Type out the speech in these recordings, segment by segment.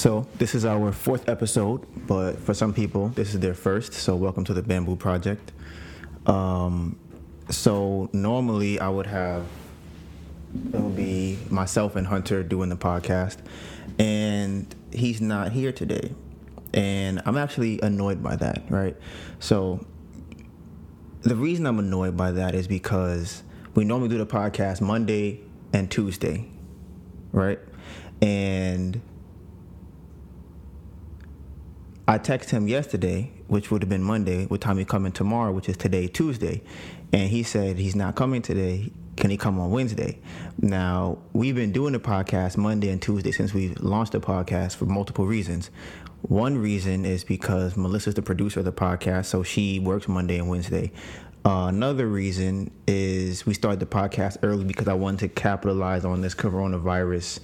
So this is our fourth episode, but for some people, this is their first. So welcome to the Bamboo Project. Um, so normally I would have it would be myself and Hunter doing the podcast, and he's not here today, and I'm actually annoyed by that. Right, so the reason I'm annoyed by that is because we normally do the podcast Monday and Tuesday, right, and I texted him yesterday, which would have been Monday, what time he coming tomorrow, which is today, Tuesday. And he said he's not coming today. Can he come on Wednesday? Now, we've been doing the podcast Monday and Tuesday since we launched the podcast for multiple reasons. One reason is because Melissa's the producer of the podcast, so she works Monday and Wednesday. Uh, another reason is we started the podcast early because I wanted to capitalize on this coronavirus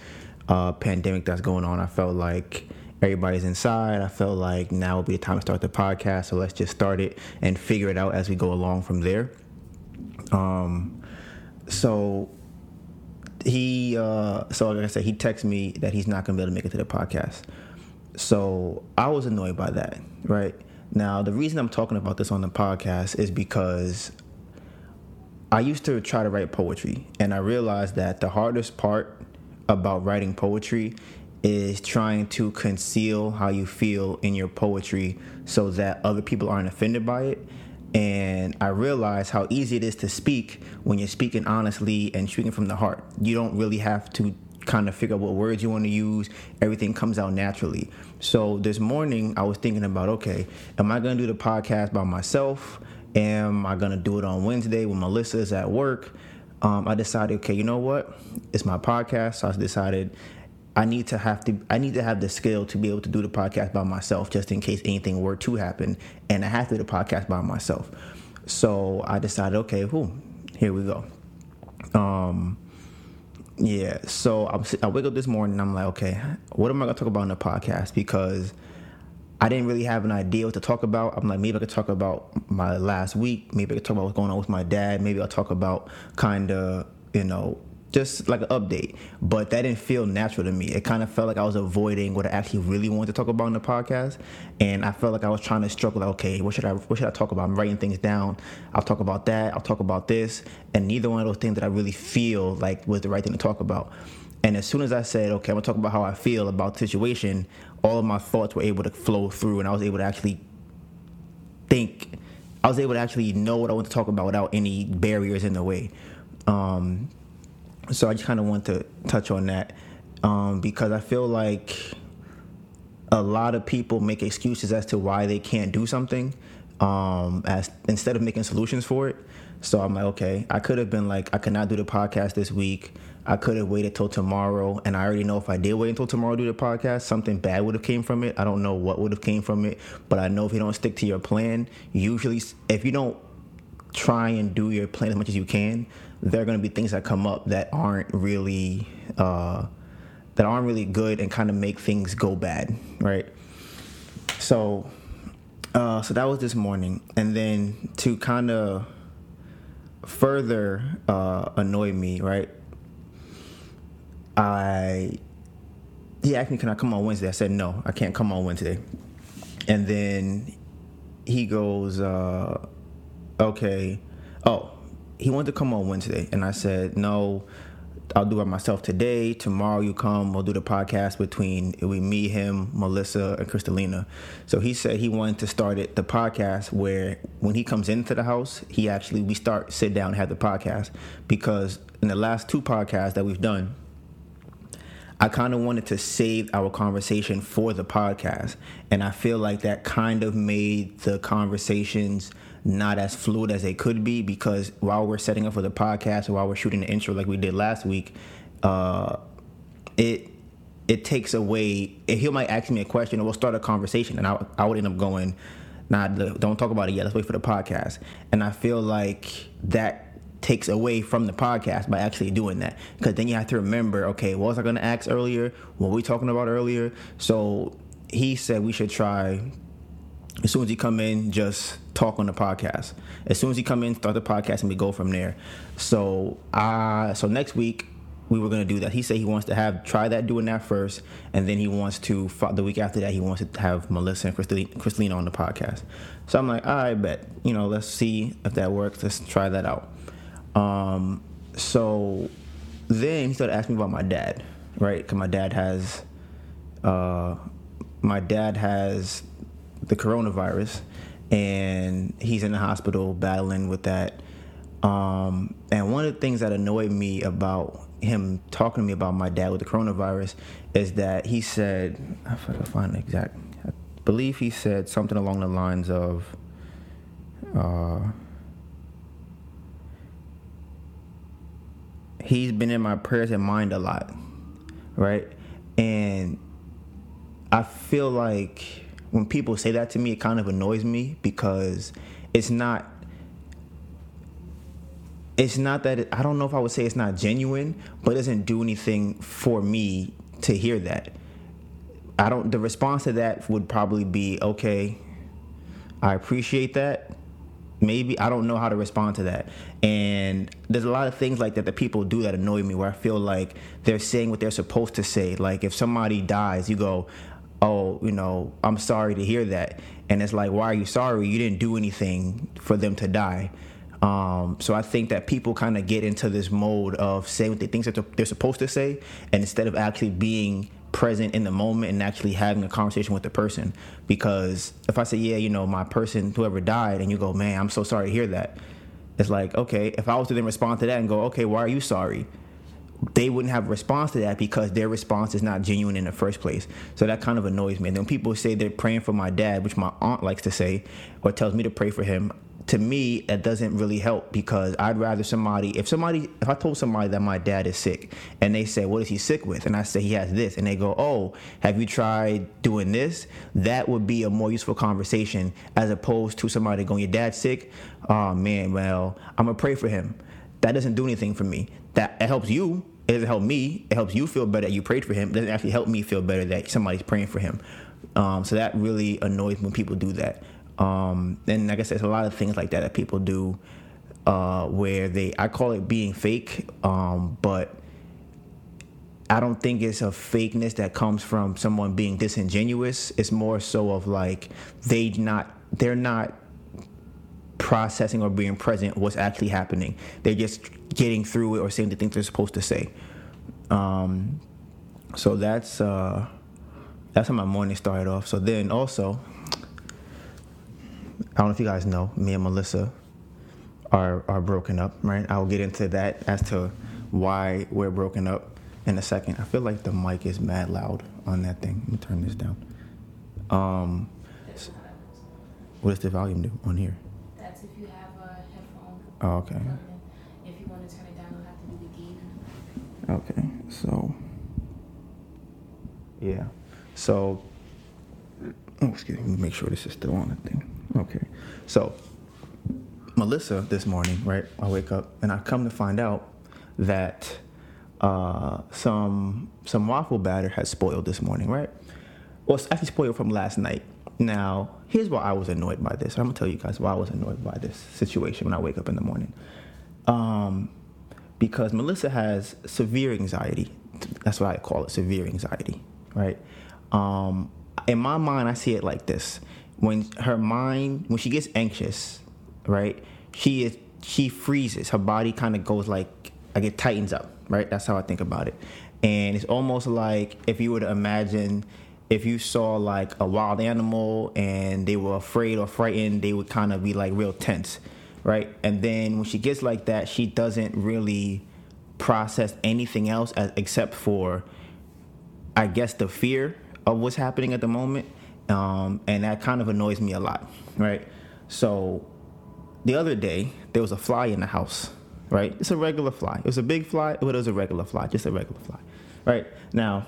uh, pandemic that's going on. I felt like everybody's inside. I felt like now would be the time to start the podcast. So let's just start it and figure it out as we go along from there. Um, so he, uh, so like I said, he texted me that he's not gonna be able to make it to the podcast. So I was annoyed by that, right? Now, the reason I'm talking about this on the podcast is because I used to try to write poetry, and I realized that the hardest part about writing poetry is trying to conceal how you feel in your poetry so that other people aren't offended by it. And I realize how easy it is to speak when you're speaking honestly and speaking from the heart. You don't really have to kind of figure out what words you want to use. Everything comes out naturally. So this morning, I was thinking about okay, am I going to do the podcast by myself? Am I going to do it on Wednesday when Melissa is at work? Um, I decided, okay, you know what? It's my podcast. So I decided I need to have to I need to have the skill to be able to do the podcast by myself just in case anything were to happen and I have to do the podcast by myself. So I decided, okay, whoo, here we go. Um yeah, so I'm, I wake up this morning I'm like, okay, what am I gonna talk about in the podcast? Because I didn't really have an idea what to talk about. I'm like, maybe I could talk about my last week. Maybe I could talk about what's going on with my dad. Maybe I'll talk about kind of, you know, just like an update. But that didn't feel natural to me. It kind of felt like I was avoiding what I actually really wanted to talk about in the podcast, and I felt like I was trying to struggle. Like, okay, what should I what should I talk about? I'm writing things down. I'll talk about that. I'll talk about this, and neither one of those things that I really feel like was the right thing to talk about. And as soon as I said, okay, I'm gonna talk about how I feel about the situation, all of my thoughts were able to flow through, and I was able to actually think. I was able to actually know what I want to talk about without any barriers in the way. Um, so I just kind of want to touch on that um, because I feel like a lot of people make excuses as to why they can't do something um, as instead of making solutions for it. So I'm like, okay, I could have been like, I could not do the podcast this week. I could have waited till tomorrow, and I already know if I did wait until tomorrow to do the podcast, something bad would have came from it. I don't know what would have came from it, but I know if you don't stick to your plan, usually if you don't try and do your plan as much as you can, there are going to be things that come up that aren't really uh, that aren't really good and kind of make things go bad, right? So, uh, so that was this morning, and then to kind of further uh, annoy me, right? I he asked me, "Can I come on Wednesday?" I said, "No, I can't come on Wednesday." And then he goes, uh, "Okay, oh." He wanted to come on Wednesday, and I said no. I'll do it myself today. Tomorrow you come. We'll do the podcast between we me, him, Melissa, and Kristalina. So he said he wanted to start it the podcast where when he comes into the house, he actually we start sit down and have the podcast because in the last two podcasts that we've done, I kind of wanted to save our conversation for the podcast, and I feel like that kind of made the conversations not as fluid as they could be because while we're setting up for the podcast or while we're shooting the intro like we did last week, uh, it it takes away. He might ask me a question, or we'll start a conversation, and I, I would end up going, "Nah, don't talk about it yet. Let's wait for the podcast." And I feel like that takes away from the podcast by actually doing that because then you have to remember, okay, what was I going to ask earlier? What were we talking about earlier? So he said we should try as soon as he come in, just talk on the podcast. As soon as he come in, start the podcast, and we go from there. So, uh, so next week, we were going to do that. He said he wants to have try that doing that first, and then he wants to the week after that he wants to have Melissa and Christina on the podcast. So I'm like, I bet you know, let's see if that works. Let's try that out. Um, so then he started asking me about my dad, right? Because my dad has, uh, my dad has the coronavirus, and he's in the hospital battling with that. Um, and one of the things that annoyed me about him talking to me about my dad with the coronavirus is that he said, I have to find the exact, I believe he said something along the lines of, uh, he's been in my prayers and mind a lot, right? And I feel like when people say that to me, it kind of annoys me because it's not it's not that it, I don't know if I would say it's not genuine, but it doesn't do anything for me to hear that. I don't. The response to that would probably be okay. I appreciate that. Maybe I don't know how to respond to that. And there's a lot of things like that that people do that annoy me where I feel like they're saying what they're supposed to say. Like if somebody dies, you go, "Oh, you know, I'm sorry to hear that." And it's like, "Why are you sorry? You didn't do anything for them to die." Um, so I think that people kind of get into this mode of saying what they think that they're supposed to say, and instead of actually being present in the moment and actually having a conversation with the person. Because if I say, yeah, you know, my person, whoever died, and you go, man, I'm so sorry to hear that. It's like, okay, if I was to then respond to that and go, okay, why are you sorry? They wouldn't have a response to that because their response is not genuine in the first place. So that kind of annoys me. And then people say they're praying for my dad, which my aunt likes to say, or tells me to pray for him, to me that doesn't really help because I'd rather somebody if somebody if I told somebody that my dad is sick and they say what is he sick with and I say he has this and they go oh have you tried doing this that would be a more useful conversation as opposed to somebody going your dad's sick oh man well I'm gonna pray for him that doesn't do anything for me. That it helps you it doesn't help me it helps you feel better that you prayed for him it doesn't actually help me feel better that somebody's praying for him. Um, so that really annoys me when people do that. Um, and like I said, there's a lot of things like that that people do uh, where they, I call it being fake, um, but I don't think it's a fakeness that comes from someone being disingenuous. It's more so of like they not, they're not processing or being present what's actually happening. They're just getting through it or saying the things they're supposed to say. Um, so that's uh, that's how my morning started off. So then also I don't know if you guys know, me and Melissa are are broken up, right? I will get into that as to why we're broken up in a second. I feel like the mic is mad loud on that thing. Let me turn this down. Um, what does the volume do on here? That's if you have a headphone. Oh, okay. If you want to turn it down, you'll have to do the gain. Okay, so yeah, so oh, excuse me. Make sure this is still on the thing. Okay. So, Melissa, this morning, right? I wake up and I come to find out that uh, some some waffle batter has spoiled this morning, right? Well, it's actually spoiled from last night. Now, here's why I was annoyed by this. I'm gonna tell you guys why I was annoyed by this situation when I wake up in the morning. Um, because Melissa has severe anxiety. That's what I call it, severe anxiety, right? Um, in my mind, I see it like this: when her mind when she gets anxious, right? She is she freezes. Her body kind of goes like like it tightens up, right? That's how I think about it. And it's almost like if you were to imagine if you saw like a wild animal and they were afraid or frightened, they would kind of be like real tense, right? And then when she gets like that, she doesn't really process anything else as, except for, I guess, the fear of what's happening at the moment um, and that kind of annoys me a lot, right? So the other day there was a fly in the house, right? It's a regular fly. It was a big fly, but it was a regular fly, just a regular fly, right? Now,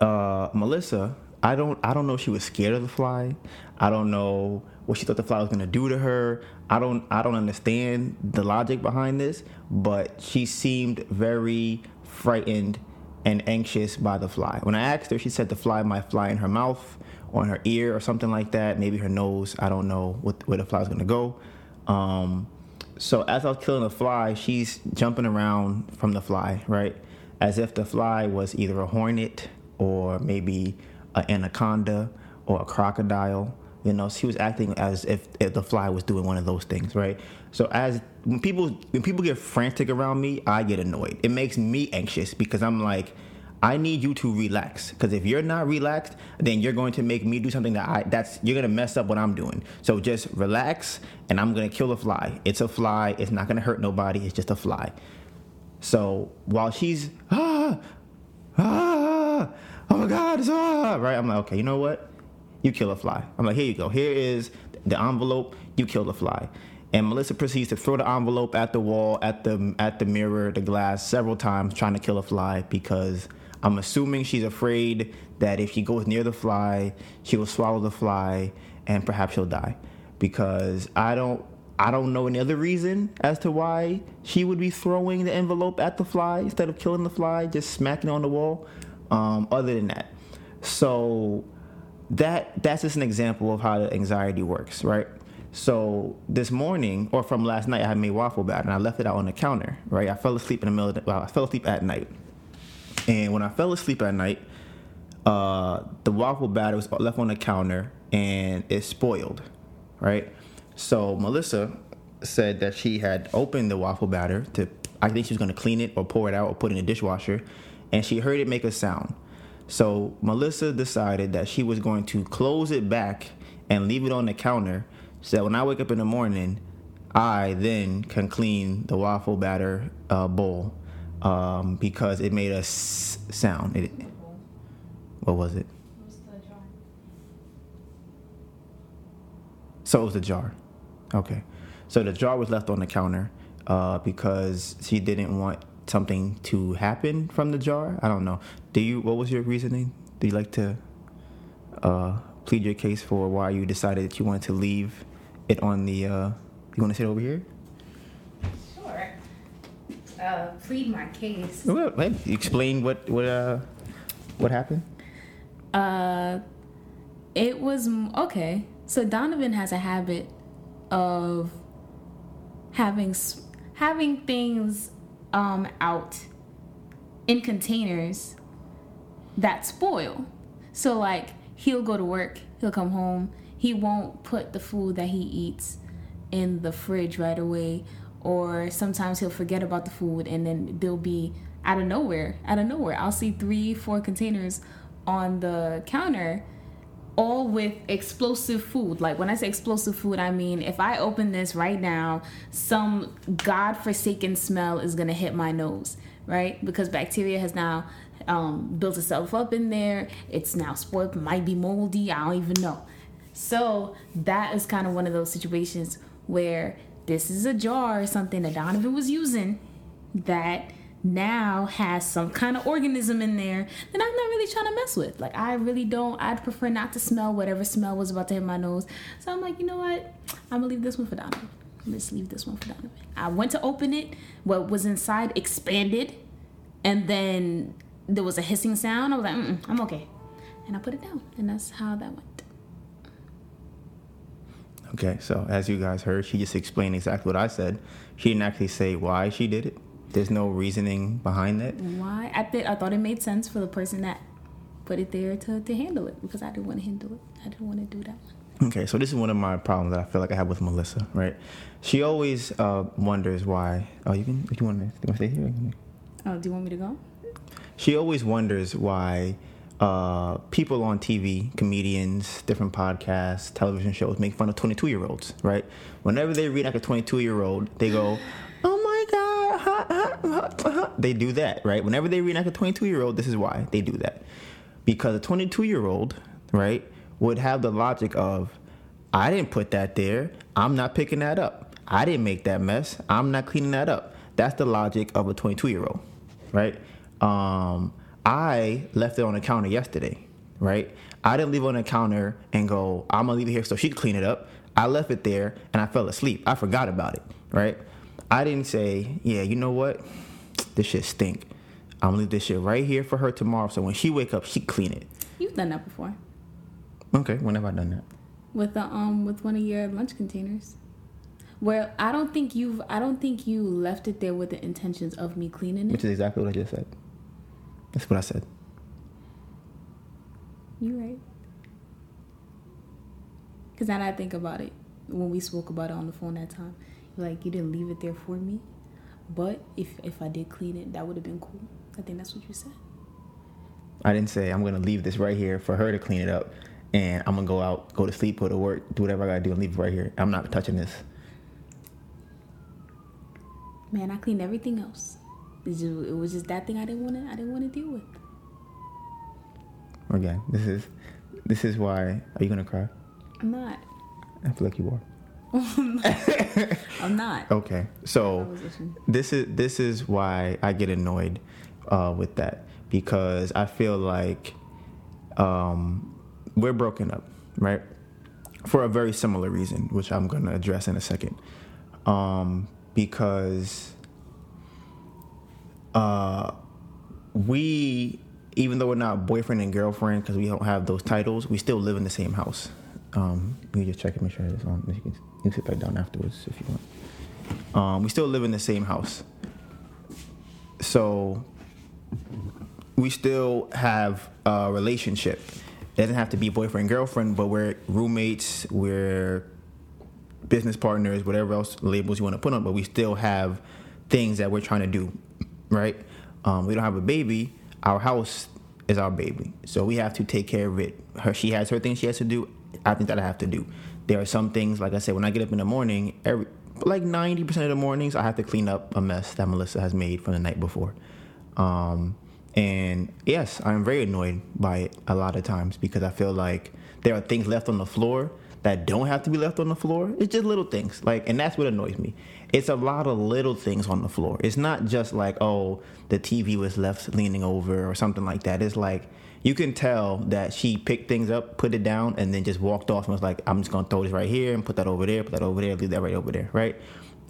uh, Melissa, I don't, I don't know if she was scared of the fly. I don't know what she thought the fly was gonna do to her. I don't, I don't understand the logic behind this, but she seemed very frightened and anxious by the fly. When I asked her, she said the fly might fly in her mouth on her ear or something like that, maybe her nose. I don't know what, where the fly going to go. Um, so as I was killing the fly, she's jumping around from the fly, right? As if the fly was either a hornet or maybe an anaconda or a crocodile. You know, she was acting as if, if the fly was doing one of those things, right? So as when people when people get frantic around me, I get annoyed. It makes me anxious because I'm like, I need you to relax. Because if you're not relaxed, then you're going to make me do something that I that's you're gonna mess up what I'm doing. So just relax, and I'm gonna kill the fly. It's a fly. It's not gonna hurt nobody. It's just a fly. So while she's ah ah oh my god, it's ah right, I'm like, okay, you know what? You kill a fly. I'm like, here you go. Here is the envelope. You kill the fly. And Melissa proceeds to throw the envelope at the wall, at the at the mirror, the glass, several times, trying to kill a fly because I'm assuming she's afraid that if she goes near the fly, she will swallow the fly and perhaps she'll die. Because I don't I don't know any other reason as to why she would be throwing the envelope at the fly instead of killing the fly, just smacking it on the wall. Um, other than that, so that that's just an example of how the anxiety works, right? So this morning, or from last night, I had made waffle batter and I left it out on the counter, right? I fell asleep in the middle of the, well, I fell asleep at night, and when I fell asleep at night, uh, the waffle batter was left on the counter and it spoiled, right? So Melissa said that she had opened the waffle batter to, I think she was going to clean it or pour it out or put it in the dishwasher, and she heard it make a sound. So Melissa decided that she was going to close it back and leave it on the counter so that when I wake up in the morning, I then can clean the waffle batter uh, bowl um, because it made a s- sound. It, what was it? The? So it was a jar. Okay. So the jar was left on the counter uh, because she didn't want something to happen from the jar. I don't know. Do you? What was your reasoning? Do you like to uh, plead your case for why you decided that you wanted to leave it on the? Uh, you want to sit over here? Sure. Uh, plead my case. Well, explain what what uh what happened. Uh, it was okay. So Donovan has a habit of having having things um out in containers that spoil. So like he'll go to work, he'll come home, he won't put the food that he eats in the fridge right away or sometimes he'll forget about the food and then there'll be out of nowhere, out of nowhere, I'll see 3 4 containers on the counter all with explosive food. Like when I say explosive food, I mean if I open this right now, some godforsaken smell is gonna hit my nose, right? Because bacteria has now um, built itself up in there. It's now spoiled, might be moldy. I don't even know. So that is kind of one of those situations where this is a jar or something that Donovan was using that now has some kind of organism in there that I'm not really trying to mess with. Like I really don't. I'd prefer not to smell whatever smell was about to hit my nose. So I'm like, you know what? I'm gonna leave this one for Donovan. Let's leave this one for Donovan. I went to open it. What was inside expanded, and then there was a hissing sound. I was like, I'm okay, and I put it down, and that's how that went. Okay, so as you guys heard, she just explained exactly what I said. She didn't actually say why she did it. There's no reasoning behind it. Why? I th- I thought it made sense for the person that put it there to, to handle it because I didn't want to handle it. I didn't want to do that one. Okay, so this is one of my problems that I feel like I have with Melissa, right? She always uh, wonders why. Oh, you can. To? You want to stay here? Oh, do you want me to go? She always wonders why uh, people on TV, comedians, different podcasts, television shows make fun of 22 year olds, right? Whenever they read like a 22 year old, they go, "Oh They do that, right? Whenever they like a 22 year old, this is why they do that, because a 22 year old, right, would have the logic of, "I didn't put that there. I'm not picking that up. I didn't make that mess. I'm not cleaning that up." That's the logic of a 22 year old, right? Um, I left it on the counter yesterday, right? I didn't leave it on the counter and go, I'm gonna leave it here so she can clean it up. I left it there and I fell asleep. I forgot about it, right? I didn't say, yeah, you know what? This shit stink. I'm gonna leave this shit right here for her tomorrow so when she wake up, she clean it. You've done that before Okay, when have I done that? with the um with one of your lunch containers. Well, I don't think you've. I don't think you left it there with the intentions of me cleaning it. Which is exactly what I just said. That's what I said. You right. Because now that I think about it, when we spoke about it on the phone that time, like you didn't leave it there for me, but if if I did clean it, that would have been cool. I think that's what you said. I didn't say I'm gonna leave this right here for her to clean it up, and I'm gonna go out, go to sleep, go to work, do whatever I gotta do, and leave it right here. I'm not touching this. Man, I cleaned everything else. It, just, it was just that thing I didn't want to. I didn't want to deal with. Again, this is this is why. Are you gonna cry? I'm not. I feel like you are. I'm not. Okay, so this is this is why I get annoyed uh, with that because I feel like um, we're broken up, right? For a very similar reason, which I'm going to address in a second. Um, because uh, we, even though we're not boyfriend and girlfriend, because we don't have those titles, we still live in the same house. Um, you just check and make sure it's on. You can, sit back down afterwards if you want. Um, we still live in the same house. So we still have a relationship. It doesn't have to be boyfriend girlfriend, but we're roommates, we're business partners, whatever else labels you want to put on, but we still have things that we're trying to do, right? Um, we don't have a baby. Our house is our baby, so we have to take care of it. Her, she has her things she has to do. I think that I have to do. There are some things, like I said, when I get up in the morning, every like ninety percent of the mornings, I have to clean up a mess that Melissa has made from the night before. Um, and yes, I'm very annoyed by it a lot of times because I feel like there are things left on the floor that don't have to be left on the floor. It's just little things. Like and that's what annoys me. It's a lot of little things on the floor. It's not just like, oh, the TV was left leaning over or something like that. It's like you can tell that she picked things up, put it down, and then just walked off and was like, I'm just gonna throw this right here and put that over there, put that over there, leave that right over there, right?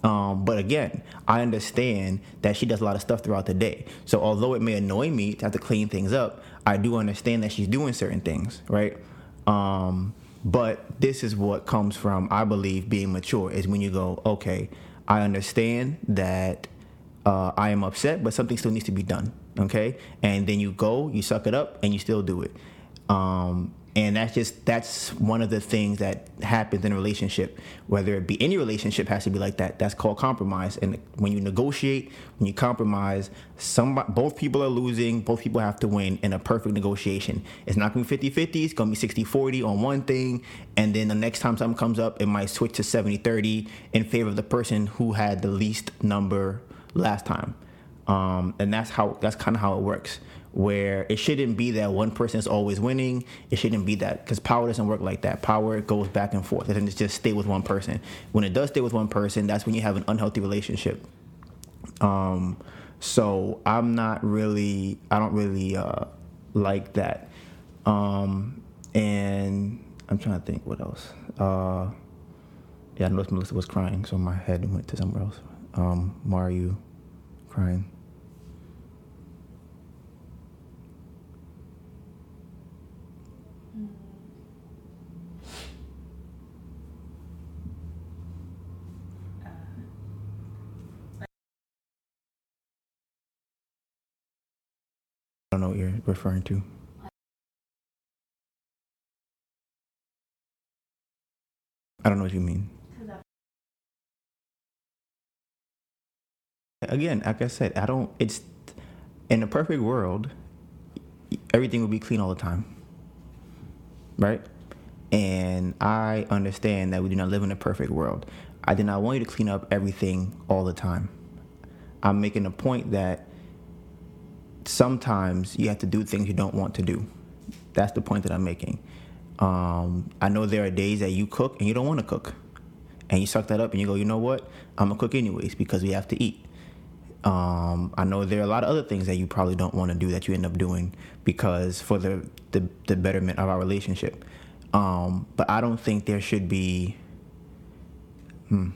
Um, but again, I understand that she does a lot of stuff throughout the day. So although it may annoy me to have to clean things up, I do understand that she's doing certain things, right? Um, but this is what comes from, I believe, being mature is when you go, okay, I understand that uh, I am upset, but something still needs to be done, okay? And then you go, you suck it up, and you still do it. Um, and that's just that's one of the things that happens in a relationship. Whether it be any relationship has to be like that. That's called compromise. And when you negotiate when you compromise some both people are losing both people have to win in a perfect negotiation. It's not going to be 50-50 it's going to be 60-40 on one thing. And then the next time something comes up it might switch to 70-30 in favor of the person who had the least number last time um, and that's how that's kind of how it works where it shouldn't be that one person is always winning. It shouldn't be that because power doesn't work like that. Power goes back and forth. It doesn't just stay with one person. When it does stay with one person, that's when you have an unhealthy relationship. Um, so I'm not really, I don't really uh, like that. Um, and I'm trying to think what else. Uh, yeah, I noticed Melissa was crying, so my head went to somewhere else. Um, why are you crying? I don't know what you're referring to. I don't know what you mean. Again, like I said, I don't. It's in a perfect world, everything would be clean all the time, right? And I understand that we do not live in a perfect world. I did not want you to clean up everything all the time. I'm making a point that sometimes you have to do things you don't want to do. That's the point that I'm making. Um, I know there are days that you cook and you don't want to cook, and you suck that up and you go, you know what? I'm gonna cook anyways because we have to eat. Um, I know there are a lot of other things that you probably don't want to do that you end up doing because for the the, the betterment of our relationship. Um, but I don't think there should be. Hmm.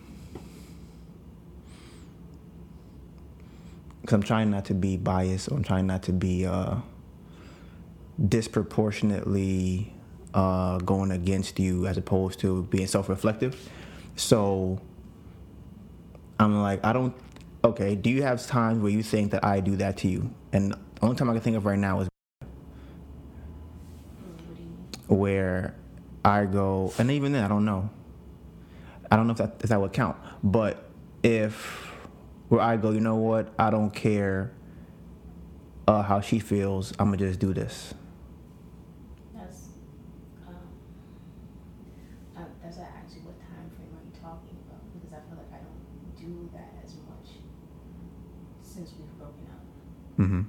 Because I'm trying not to be biased or I'm trying not to be uh, disproportionately uh, going against you as opposed to being self-reflective. So I'm like, I don't. Okay, do you have times where you think that I do that to you? And the only time I can think of right now is where I go, and even then, I don't know. I don't know if that if that would count. But if where I go, you know what? I don't care uh, how she feels. I'm gonna just do this. That's, um, uh, that's why I asked you what time frame are you talking about? Because I feel like I don't do that as much since we've broken up. Mm-hmm.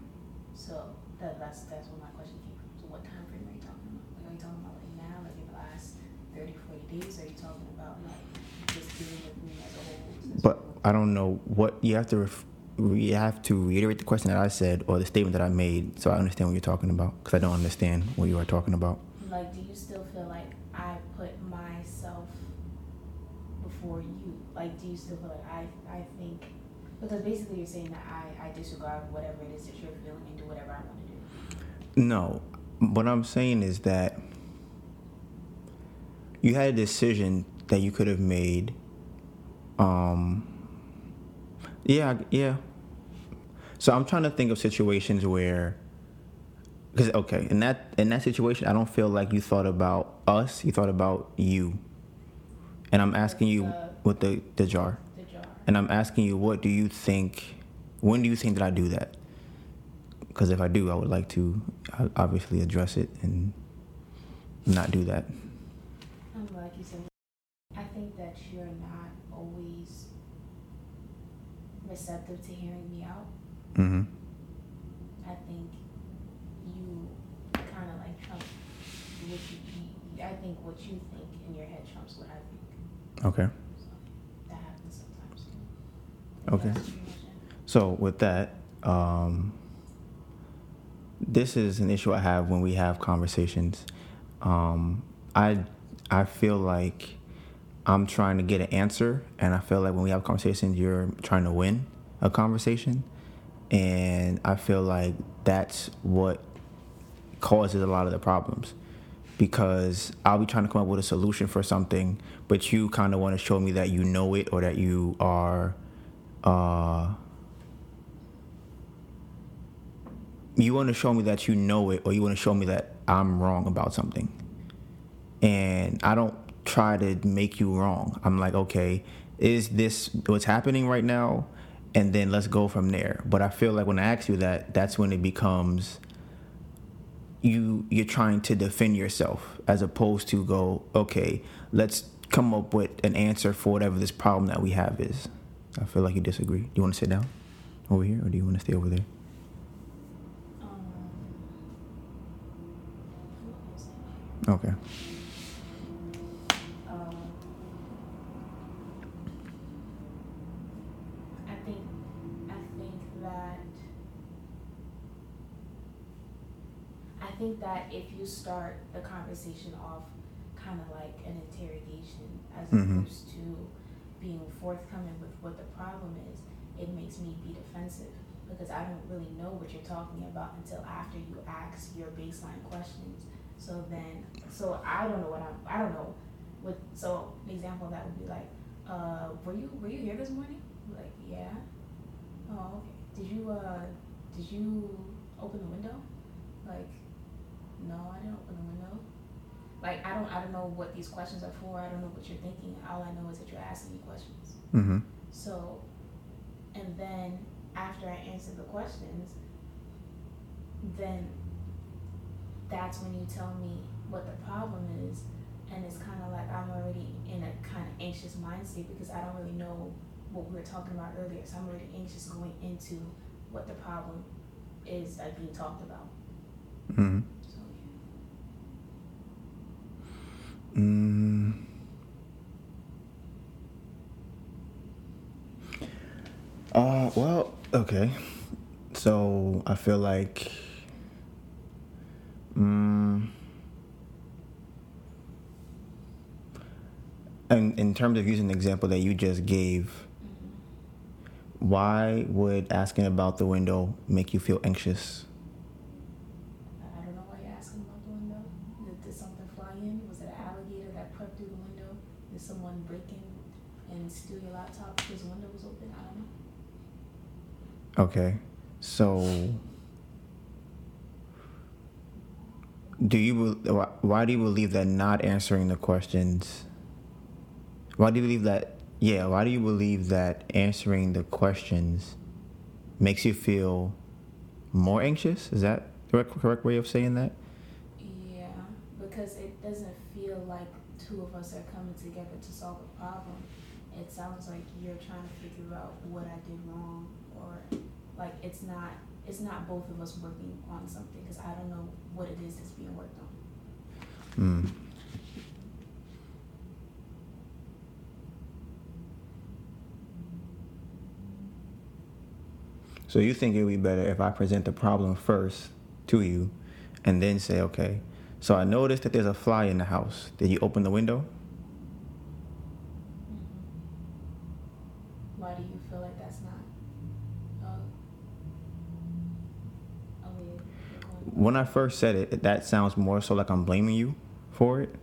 So that, that's that's where my question came from. So what time frame are you talking about? Like, are you talking about like now, like in the last 30, 40 days? Or are you talking about like just dealing with me as a whole? since But we broke I don't know what you have to. Ref, you have to reiterate the question that I said or the statement that I made, so I understand what you're talking about. Because I don't understand what you are talking about. Like, do you still feel like I put myself before you? Like, do you still feel like I, I think, because basically you're saying that I, I disregard whatever it is that you're feeling and do whatever I want to do. No, what I'm saying is that you had a decision that you could have made. Um, yeah, yeah. So I'm trying to think of situations where, because okay, in that in that situation, I don't feel like you thought about us. You thought about you, and I'm asking you with the the jar, The jar. and I'm asking you, what do you think? When do you think that I do that? Because if I do, I would like to uh, obviously address it and not do that. Um, like you said, I think that you're not always receptive to hearing me out. Mm-hmm. I think you kind of like trump what you, I think what you think in your head trumps what I think. Okay. So that happens sometimes. Okay. That's pretty much it. So with that, um, this is an issue I have when we have conversations. Um, I I feel like I'm trying to get an answer, and I feel like when we have conversations, you're trying to win a conversation, and I feel like that's what causes a lot of the problems. Because I'll be trying to come up with a solution for something, but you kind of want to show me that you know it or that you are uh, you want to show me that you know it or you want to show me that I'm wrong about something. And I don't try to make you wrong. I'm like, okay, is this what's happening right now? And then let's go from there. But I feel like when I ask you that, that's when it becomes you you're trying to defend yourself as opposed to go, okay, let's come up with an answer for whatever this problem that we have is. I feel like you disagree. Do you want to sit down over here or do you want to stay over there? Um, what was it? Okay. Um, I think, I think that, I think that if you start the conversation off kind of like an interrogation as Mhm. opposed to being forthcoming with what the problem is, it makes me be defensive because I don't really know what you're talking about until after you ask your baseline questions. So then, so I don't know what I'm, I don't know what, so an example of that would be like, uh, were you, were you here this morning? Like, yeah. Oh, okay. Did you, uh, did you open the window? Like, no, I didn't open the window. Like, I don't, I don't know what these questions are for. I don't know what you're thinking. All I know is that you're asking me questions. Mm-hmm. So, and then after I answer the questions, then that's when you tell me what the problem is. And it's kind of like I'm already in a kind of anxious mind state because I don't really know what we were talking about earlier. So I'm already anxious going into what the problem is like being talked about. Mm-hmm. So, Mm. Uh, well, okay. So I feel like, mm, and in terms of using the example that you just gave, why would asking about the window make you feel anxious? I don't know why you're asking about the window. Did, did something fly in? Was it an alligator that crept through the window? Did someone break in and steal your the window was open. I don't know. Okay. So do you why do you believe that not answering the questions why do you believe that yeah why do you believe that answering the questions makes you feel more anxious is that the correct way of saying that Yeah, because it doesn't feel like two of us are coming together to solve a problem. It sounds like you're trying to figure out what I did wrong, or like it's not it's not both of us working on something because I don't know what it is that's being worked on. mm. so you think it would be better if i present the problem first to you and then say okay so i noticed that there's a fly in the house did you open the window Why do you feel like that's not? Uh, a way of going- when I first said it, that sounds more so like I'm blaming you for it.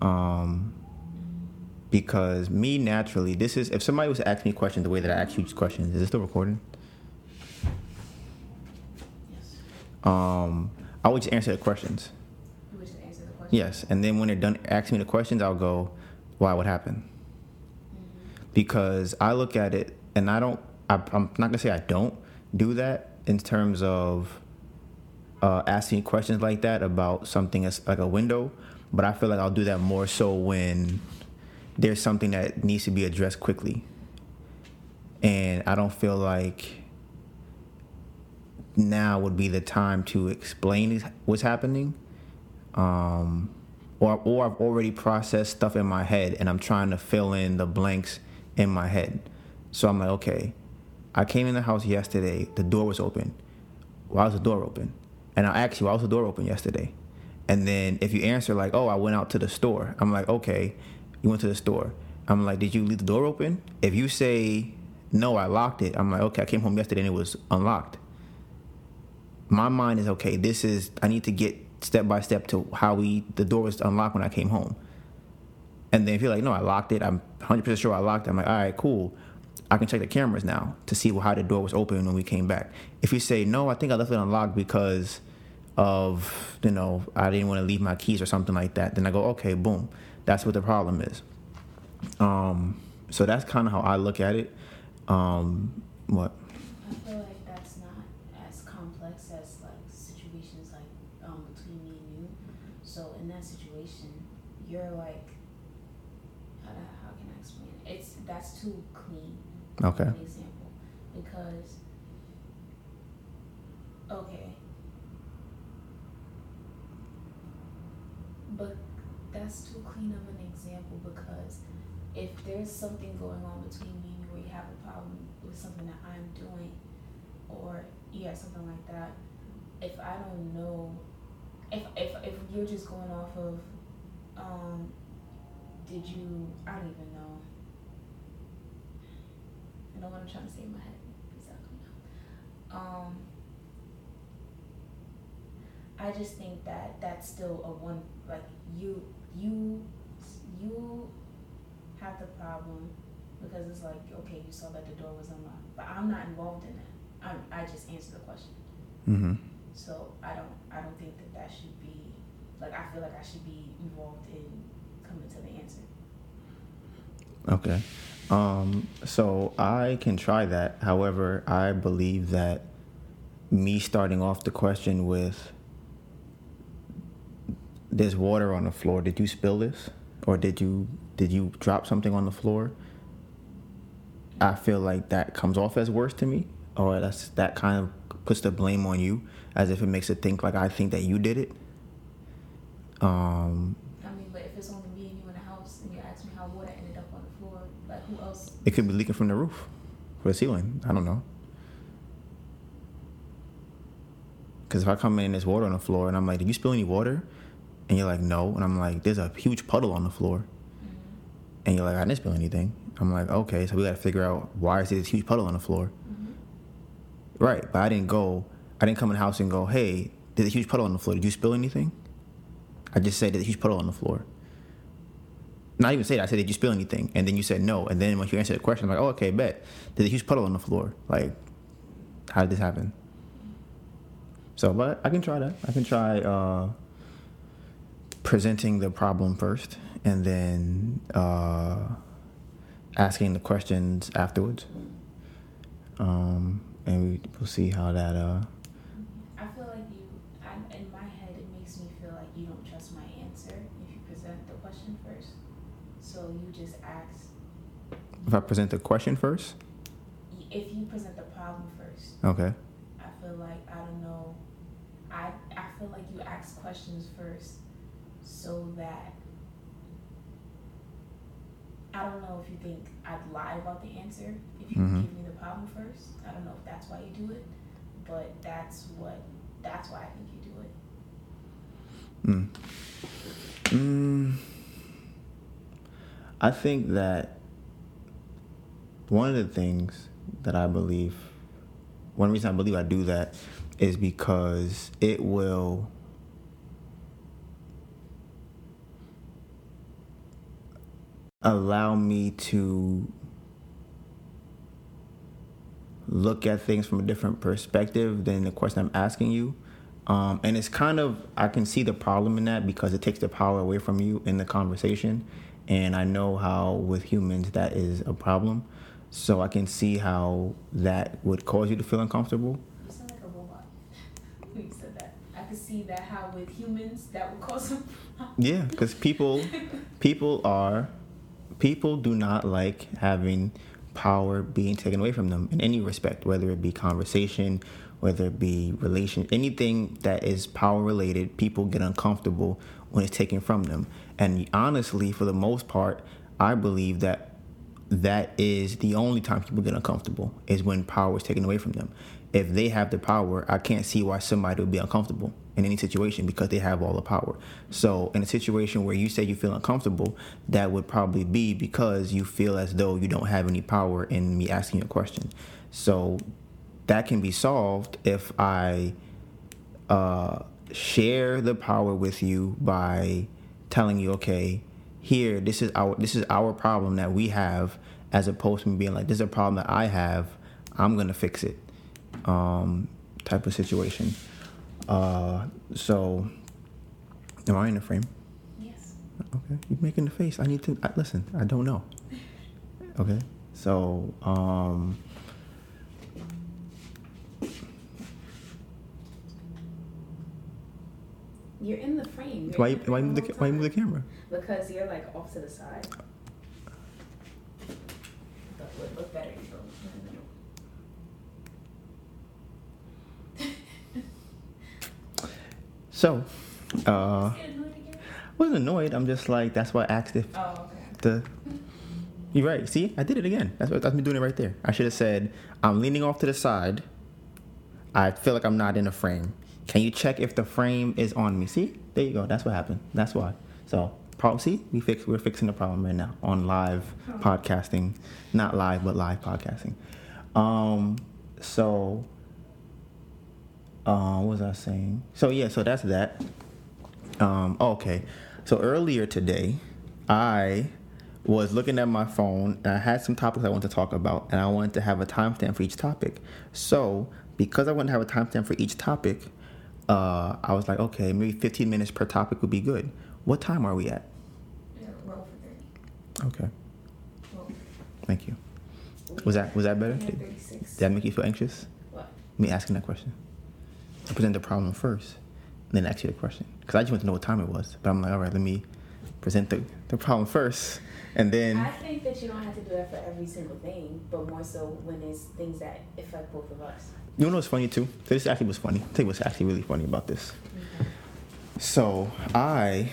Um, because me naturally, this is if somebody was to ask me questions the way that I ask you questions, is this still recording? Yes. Um, I would just answer the questions. You wish to answer the question. Yes, and then when they're done asking me the questions, I'll go, "Why? What happened?" Mhm. because I look at it and I don't. I, I'm not gonna say I don't do that in terms of uh, asking questions like that about something as like a window, but I feel like I'll do that more so when there's something that needs to be addressed quickly, and I don't feel like now would be the time to explain what's happening. Um, or, or I've already processed stuff in my head and I'm trying to fill in the blanks in my head. So I'm like, okay, I came in the house yesterday, the door was open. Why was the door open? And I'll ask you, why was the door open yesterday? And then if you answer like, oh, I went out to the store, I'm like, okay, you went to the store. I'm like, did you leave the door open? If you say, no, I locked it, I'm like, okay, I came home yesterday and it was unlocked. My mind is, okay, this is, I need to get step by step to how we, the door was unlocked when I came home. And then if you're like, no, I locked it, I'm 100% sure I locked it, I'm like, all right, cool. I can check the cameras now to see how the door was open when we came back. If you say, no, I think I left it unlocked because of, you know, I didn't want to leave my keys or something like that, then I go, okay, boom. That's what the problem is. Um, so that's kind of how I look at it. Um, what? I feel like that's not as complex as like situations like um, between me and you. So in that situation, you're like, how, how can I explain it? It's that's too clean. Okay. An example, because okay, but that's too clean of an example because if there's something going on between me and you where you have a problem with something that I'm doing, or yeah, something like that, if I don't know, if if if you're just going off of, um, did you? I don't even know. I know what I'm trying to say in my head. Um, I just think that that's still a one like you you you have the problem because it's like okay you saw that the door was unlocked but I'm not involved in that I'm, I just answer the question Mm-hmm. so I don't I don't think that that should be like I feel like I should be involved in coming to the answer Okay. Um, so I can try that. However, I believe that me starting off the question with there's water on the floor. Did you spill this? Or did you did you drop something on the floor? I feel like that comes off as worse to me. Or that's that kind of puts the blame on you as if it makes it think like I think that you did it. Um, I mean but if it's only me and you in the house and you ask me how water ended up on the floor like who else It could be leaking from the roof or the ceiling. I don't know. Because if I come in and there's water on the floor and I'm like, did you spill any water? And you're like, no. And I'm like, there's a huge puddle on the floor. And you're like, I didn't spill anything. I'm like, okay, so we got to figure out why is there this huge puddle on the floor? Mhm. Right. But I didn't go, I didn't come in the house and go, hey, there's a huge puddle on the floor. Did you spill anything? I just said there's a huge puddle on the floor. not even say that. I said, did you spill anything? And then you said no. And then when you answered the question, I'm like, oh, okay, bet. There's a huge puddle on the floor. Like, how did this happen? So, but I can try that. I can try uh, presenting the problem first and then uh, asking the questions afterwards. Um, and we, we'll see how that. Uh, I feel like you, I, in my head, it makes me feel like you don't trust my answer if you present the question first. So you just ask. if I present the question first, If you present the problem first, okay. I feel like I don't know. I I feel like you ask questions first, so that I don't know if you think I'd lie about the answer if you Mhm. give me the problem first. I don't know if that's why you do it, but that's what that's why I think you do it. Mm. Mm. I think that one of the things that I believe, one reason I believe I do that is because it will allow me to look at things from a different perspective than the question I'm asking you. Um, and it's kind of, I can see the problem in that because it takes the power away from you in the conversation. And I know how with humans that is a problem. So I can see how that would cause you to feel uncomfortable. You sound like a robot when you said that. I could see that how with humans that would cause them. Yeah, because people, people are, people do not like having power being taken away from them in any respect, whether it be conversation, whether it be relation, anything that is power related. People get uncomfortable when it's taken from them, and honestly, for the most part, I believe that that is the only time people get uncomfortable is when power is taken away from them. If they have the power, I can't see why somebody would be uncomfortable in any situation because they have all the power. So, in a situation where you say you feel uncomfortable, that would probably be because you feel as though you don't have any power in me asking you a question. So, that can be solved if I uh, share the power with you by telling you, okay, here, this is our this is our problem that we have, as opposed to me being like, this is a problem that I have, I'm gonna fix it, um, type of situation. Uh, so, am I in the frame? yes. Okay, you're making the face. I need to I, listen. I don't know. Okay, so um, You're in the frame. You're why the why move the the why move the camera? Because you're like off to the side. That would look better if you were in the middle. So, uh, Get annoyed again? I wasn't annoyed. I'm just like that's why I asked if Oh, okay. the. You're right. See, I did it again. That's what that's me doing it right there. I should have said I'm leaning off to the side. I feel like I'm not in a frame. Can you check if the frame is on me? See, there you go. That's what happened. That's why. So, problem. See, we fix. We're fixing the problem right now on live podcasting, not live but live podcasting. Um. So. Uh, what was I saying? So yeah. So that's that. Um, okay. So earlier today, I was looking at my phone and I had some topics I wanted to talk about, and I wanted to have a timestamp for each topic. So because I wanted to have a timestamp for each topic, uh, I was like, okay, maybe 15 minutes per topic would be good. What time are we at? Yeah, roll for 30. Okay, thank you. Was that was that better? Did, 36. did that make you feel anxious? What? Me asking that question. I present the problem first, and then ask you the question because I just want to know what time it was. But I'm like, all right, let me present the, the problem first, and then. I think that you don't have to do that for every single thing, but more so when it's things that affect both of us. You know what's funny too? This actually was funny. Tell you what's actually really funny about this. So I,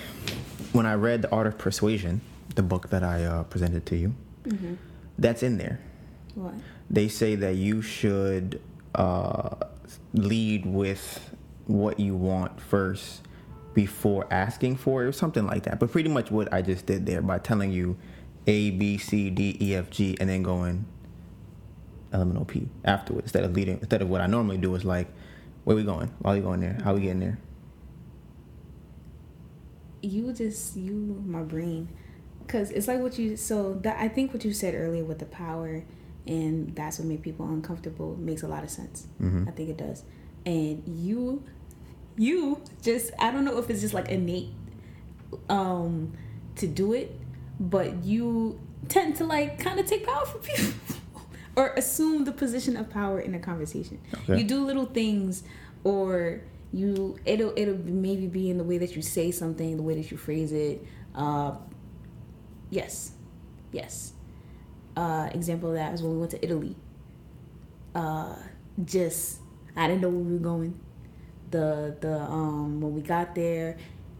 when I read The Art of Persuasion, the book that I uh, presented to you, Mm-hmm. that's in there. What? They say that you should uh, lead with what you want first before asking for it or something like that. But pretty much what I just did there by telling you A, B, C, D, E, F, G, and then going elemental P afterwards instead of leading instead of what I normally do is like, where we going? Why are we going there? How we getting there? You just, you, my brain, because it's like what you so that I think what you said earlier with the power and that's what made people uncomfortable makes a lot of sense. Mm-hmm. I think it does. And you you just I don't know if it's just like innate um to do it, but you tend to like kind of take power from people or assume the position of power in a conversation. Okay. You do little things or you it'll it'll maybe be in the way that you say something, the way that you phrase it. Uh yes. Yes. Uh example of that is when we went to Italy. Uh just I didn't know where we were going. The the um when we got there,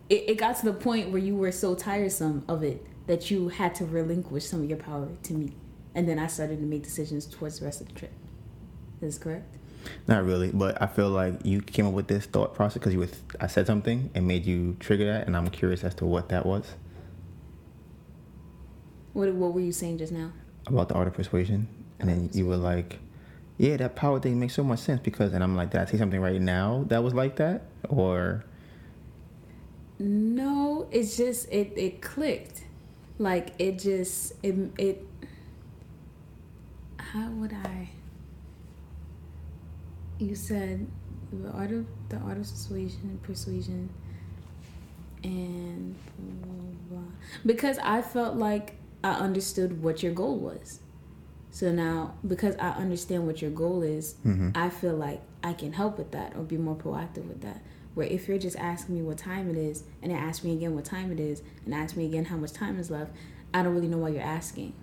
it, it got to the point where you were so tiresome of it that you had to relinquish some of your power to me. And then I started to make decisions towards the rest of the trip. Is this correct? Not really, but I feel like you came up with this thought process because you was I said something and made you trigger that, and I'm curious as to what that was What what were you saying just now? About the art of persuasion, and then you were like, "Yeah, that power thing makes so much sense because," and I'm like, "Did I say something right now that was like that?" Or No, it's just it it clicked. Like it just it it how would I you said the art of the art of persuasion and persuasion and blah, blah, blah. because I felt like I understood what your goal was. So now because I understand what your goal is, I feel like I can help with that or be more proactive with that. Where if you're just asking me what time it is and then ask me again what time it is and ask me again how much time is left, I don't really know why you're asking.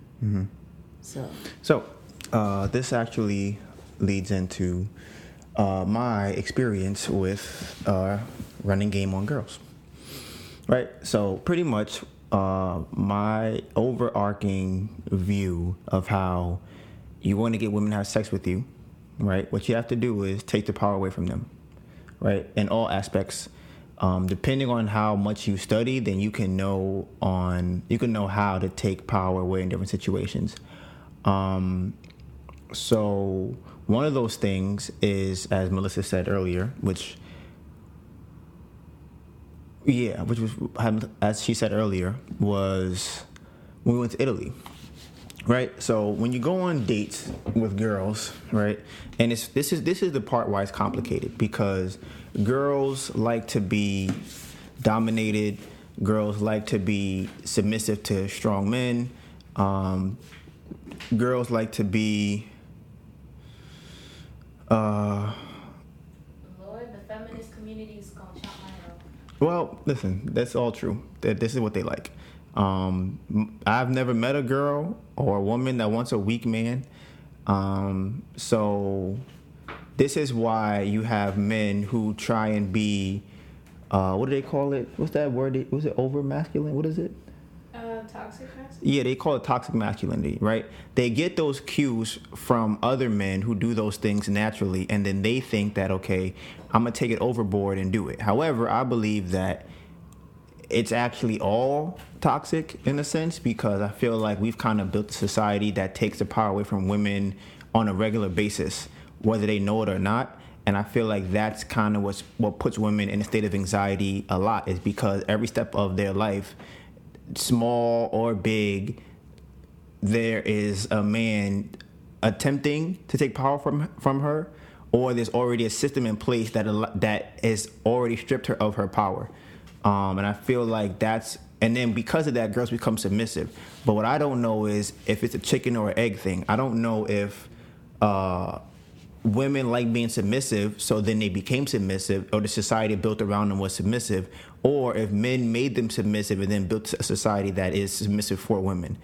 So So, uh, this actually leads into uh, my experience with uh, running game on girls. Right? So, pretty much uh, my overarching view of how you want to get women to have sex with you, right? What you have to do is take the power away from them, right? In all aspects. Um, depending on how much you study, then you can know on you can know how to take power away in different situations. Um, so one of those things is, as Melissa said earlier, which yeah, which was as she said earlier, was when we went to Italy. Right? So when you go on dates with girls, right? And it's this is this is the part why it's complicated because girls like to be dominated, girls like to be submissive to strong men. Um, girls like to be uh Lord, the feminist community is gonna chop my head off. Well, listen, that's all true. That this is what they like. Um, I've never met a girl or a woman that wants a weak man. Um, so this is why you have men who try and be, uh, what do they call it? What's that word? Was it over masculine? What is it? Toxic masculinity. Yeah, they call it toxic masculinity, right? They get those cues from other men who do those things naturally, and then they think that, okay, I'm gonna take it overboard and do it. However, I believe that it's actually all toxic in a sense because I feel like we've kind of built a society that takes the power away from women on a regular basis, whether they know it or not. And I feel like that's kind of what's what puts women in a state of anxiety a lot is because every step of their life, small or big, there is a man attempting to take power from from her, or there's already a system in place that that has already stripped her of her power. Um, and I feel like that's and then because of that, girls become submissive. But what I don't know is if it's a chicken or egg thing. I don't know if uh, women like being submissive, so then they became submissive, or the society built around them was submissive, or if men made them submissive and then built a society that is submissive for women.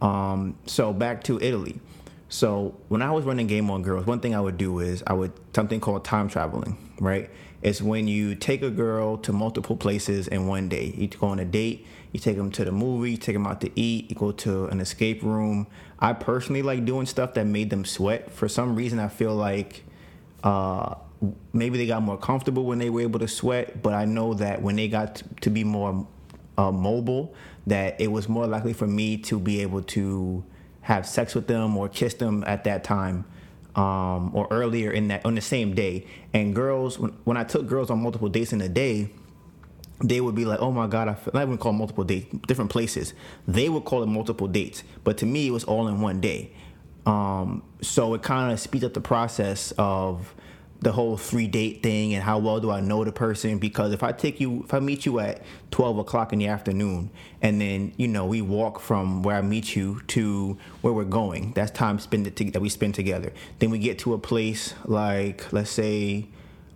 Um, so back to Italy. So when I was running game on girls, one thing I would do is I would something called time traveling, right? It's when you take a girl to multiple places in one day. You go on a date, you take them to the movie, you take them out to eat, you go to an escape room. I personally like doing stuff that made them sweat. For some reason, I feel like uh, maybe they got more comfortable when they were able to sweat, but I know that when they got to be more uh, mobile, that it was more likely for me to be able to have sex with them or kiss them at that time um, or earlier in that on the same day. And girls, when, when I took girls on multiple dates in a day, they would be like, "Oh my god, I feel, not even call multiple dates, different places." They would call it multiple dates, but to me, it was all in one day. Um, so it kind of speeds up the process of the whole three date thing and how well do I know the person? Because if I take you, if I meet you at twelve o'clock in the afternoon, and then you know we walk from where I meet you to where we're going, that's time spent that we spend together. Then we get to a place like, let's say,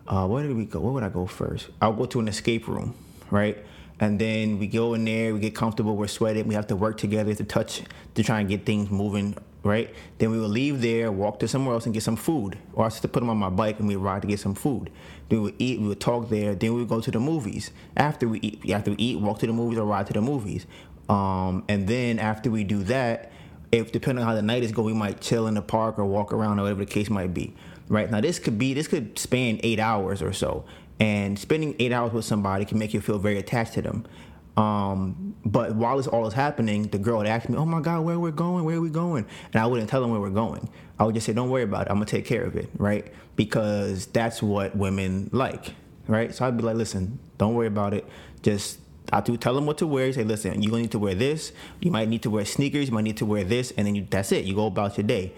uh, where did we go? Where would I go first? I'll go to an escape room right? And then we go in there, we get comfortable, we're sweating, we have to work together to touch to try and get things moving, right? Then we will leave there, walk to somewhere else and get some food. Or I used to put them on my bike and we ride to get some food. Then we would eat, we would talk there, then we would go to the movies. After we eat, after we eat, walk to the movies or ride to the movies. Um, and then after we do that, if depending on how the night is going, we might chill in the park or walk around or whatever the case might be. Right now, this could be this could span eight hours or so, and spending eight hours with somebody can make you feel very attached to them. Um, but while this all is happening, the girl would ask me, "Oh my God, where we're going? Where are we going?" And I wouldn't tell them where we're going. I would just say, "Don't worry about it. I'm gonna take care of it, right?" Because that's what women like, right? So I'd be like, "Listen, don't worry about it. Just I do tell them what to wear. Say, listen, you're gonna need to wear this. You might need to wear sneakers. You might need to wear this, and then you, that's it. You go about your day.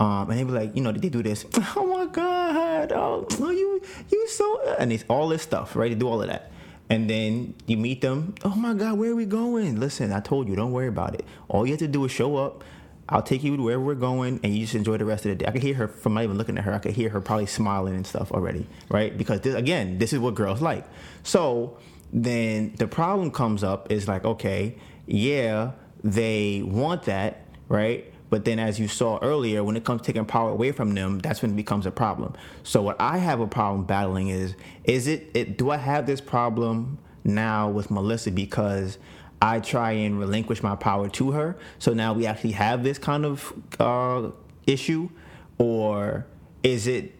Um, and they be like, you know, did they do this. Oh my God! Oh, oh you, you so, and it's all this stuff, right? They do all of that, and then you meet them. Oh my God, where are we going? Listen, I told you, don't worry about it. All you have to do is show up. I'll take you to wherever we're going, and you just enjoy the rest of the day. I could hear her from not even looking at her. I could hear her probably smiling and stuff already, right? Because this, again, this is what girls like. So then the problem comes up is like, okay, yeah, they want that, right? But then, as you saw earlier, when it comes to taking power away from them, that's when it becomes a problem. So, what I have a problem battling is: is it, it do I have this problem now with Melissa because I try and relinquish my power to her? So now we actually have this kind of uh, issue, or is it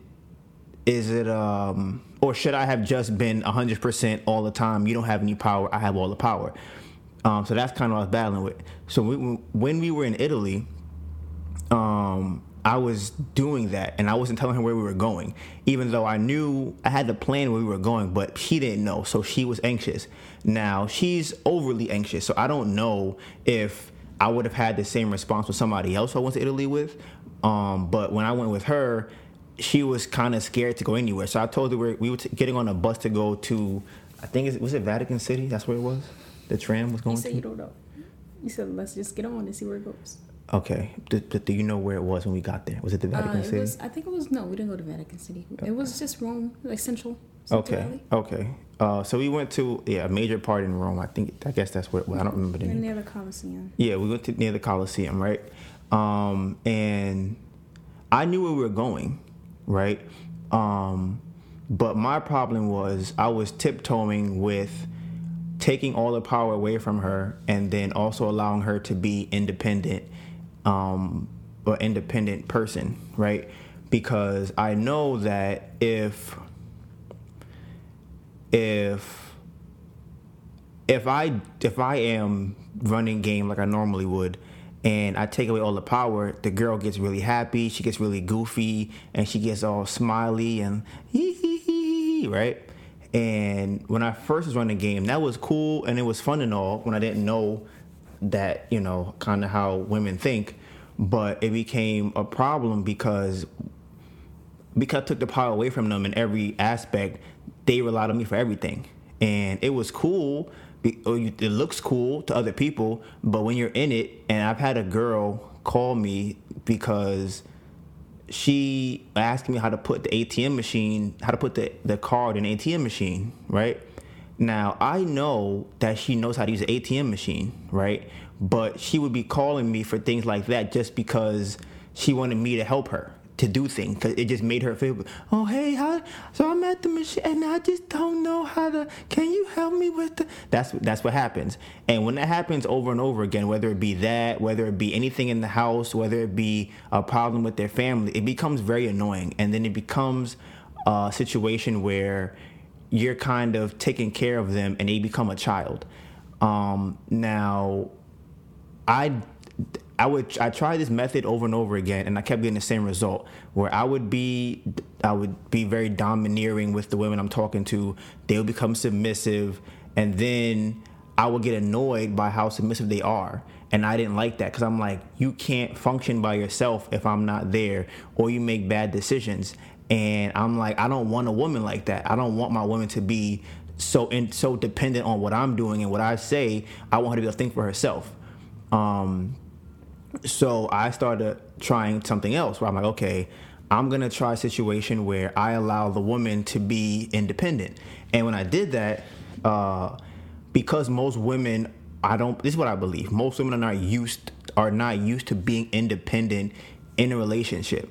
is it um or should I have just been 100% all the time? You don't have any power. I have all the power. Um, so that's kind of what I was battling with. So we, when we were in Italy, um, I was doing that and I wasn't telling her where we were going, even though I knew I had the plan where we were going, but she didn't know. So she was anxious. Now she's overly anxious. So I don't know if I would have had the same response with somebody else I went to Italy with. Um, but when I went with her, she was kind of scared to go anywhere. So I told her we were, we were t- getting on a bus to go to, I think, it was it Vatican City? That's where it was? The tram was going you said to? You don't know. You said, let's just get on and see where it goes. Okay. Do, do, do, you know where it was when we got there? Was it the Vatican uh, it City? Was, I think it was no. We didn't go to Vatican City. It was just Rome, like Central. Central okay. Valley. Okay. Uh, so we went to yeah a major part in Rome. I think I guess that's where well, I don't remember the name. Near the Colosseum. Yeah, we went to near the Colosseum, right? Um, and I knew where we were going, right? Um, but my problem was I was tiptoeing with taking all the power away from her and then also allowing her to be independent um, or independent person, right? Because I know that if if if I if I am running game like I normally would, and I take away all the power, the girl gets really happy, she gets really goofy, and she gets all smiley and right? And when I first was running game, that was cool and it was fun and all when I didn't know that you know kind of how women think. But it became a problem because because I took the power away from them in every aspect they relied on me for everything. And it was cool oh, it looks cool to other people but when you're in it and i've had a girl call me because she asked me how to put the atm machine how to put the, the card in atm machine right now I know that she knows how to use an ATM machine, right? But she would be calling me for things like that just because she wanted me to help her to do things because it just made her feel oh hey how so i'm at the machine and i just don't know how to can you help me with the that's that's what happens. And when that happens over and over again whether it be that whether it be anything in the house whether it be a problem with their family it becomes very annoying. And then it becomes a situation where you're kind of taking care of them and they become a child. Um, now, I I would I tried this method over and over again, and I kept getting the same result. Where I would be I would be very domineering with the women I'm talking to. They would become submissive, and then I would get annoyed by how submissive they are. And I didn't like that because I'm like, you can't function by yourself if I'm not there, or you make bad decisions. And I'm like, I don't want a woman like that. I don't want my woman to be so in, so dependent on what I'm doing and what I say. I want her to be able to think for herself. Um, so I started trying something else where I'm like, okay, I'm gonna try a situation where I allow the woman to be independent. And when I did that, uh, because most women, I don't. This is what I believe. Most women are not used are not used to being independent in a relationship.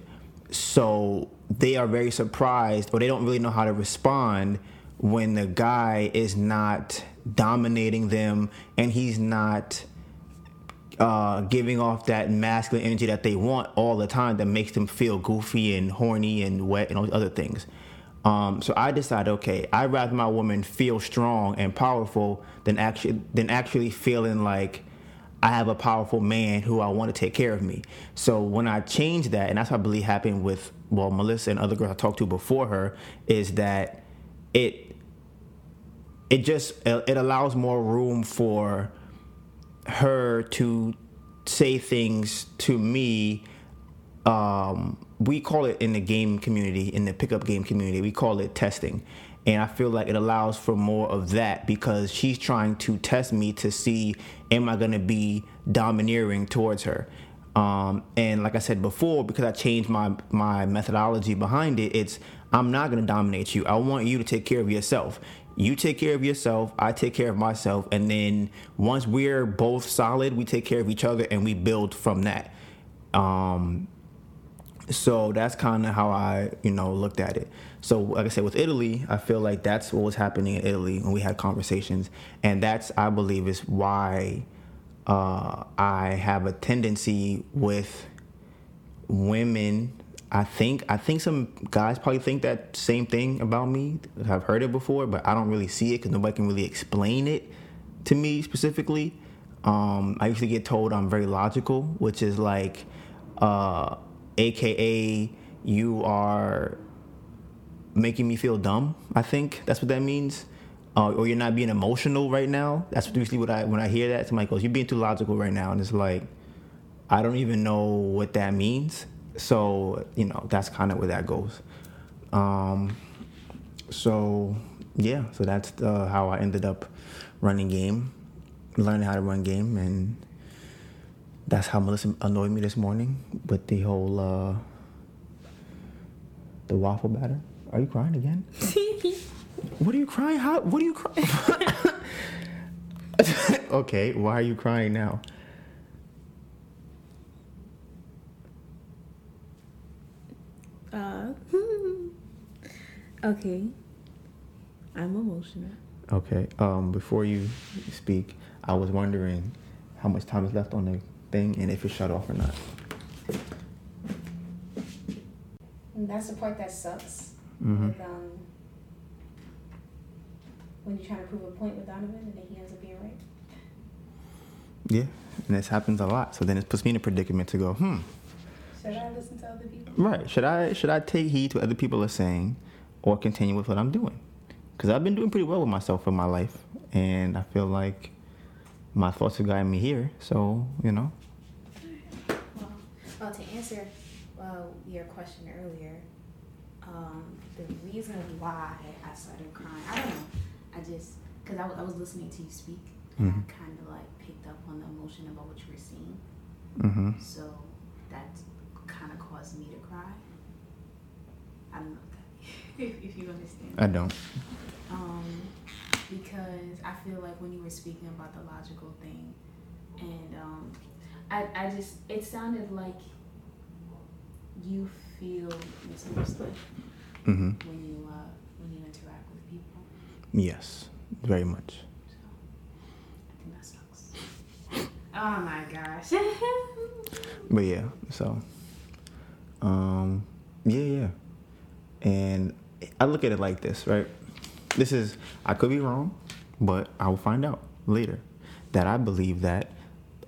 So they are very surprised, or they don't really know how to respond when the guy is not dominating them and he's not uh, giving off that masculine energy that they want all the time that makes them feel goofy and horny and wet and all these other things. Um, so I decided, okay, I'd rather my woman feel strong and powerful than actually than actually feeling like I have a powerful man who I want to take care of me. So when I changed that, and that's what I believe happened with well Melissa and other girls I talked to before her, is that it it just it allows more room for her to say things to me um, we call it in the game community, in the pickup game community, we call it testing. And I feel like it allows for more of that because she's trying to test me to see am I to be domineering towards her. Um, and like I said before, because I changed my my methodology behind it, it's I'm not to dominate you. I want you to take care of yourself. You take care of yourself, I take care of myself, and then once we're both solid, we take care of each other and we build from that. Um, so that's kind of how I, you know, looked at it. So, like I said, with Italy, I feel like that's what was happening in Italy when we had conversations, and that's I believe is why uh, I have a tendency with women. I think I think some guys probably think that same thing about me. I've heard it before, but I don't really see it because nobody can really explain it to me specifically. Um, I usually get told I'm very logical, which is like. Uh, aka you are making me feel dumb. I think that's what that means. Uh, or you're not being emotional right now. That's usually what I when I hear that. Somebody goes, "You're being too logical right now," and it's like, I don't even know what that means. So you know, that's kind of where that goes. Um, so yeah, so that's uh, how I ended up running game, learning how to run game, and that's how Melissa annoyed me this morning with the whole uh, the waffle batter. Are you crying again? what are you crying? How? What are you crying? okay, why are you crying now? Uh, okay. I'm emotional. Okay. Um, before you speak, I was wondering how much time is left on the thing and if it's shut off or not. That's the part that sucks. Mm-hmm. With, um, when you're trying to prove a point with Donovan and then he ends up being right. Yeah, and this happens a lot. So then it puts me in a predicament to go, hmm. Should I listen to other people? Right. Should I should I take heed to what other people are saying, or continue with what I'm doing? Because I've been doing pretty well with myself in my life, and I feel like my thoughts have gotten me here. So you know. Well, well to answer uh, your question earlier, um, the reason why I started crying, I don't know. I just because I, w- I was listening to you speak, and Mhm. I kind of like picked up on the emotion about what you were saying. Mm-hmm. So that kind of caused me to cry. I don't know if, that, if you understand. I don't. Um, because I feel like when you were speaking about the logical thing, and um, I, I just, it sounded like you feel misunderstood Mm-hmm. when you, uh, when you interact with people. Yes, very much. So I think that sucks. oh my gosh. But yeah, so um yeah, yeah. And I look at it like this, right? This is I could be wrong, but I will find out later that I believe that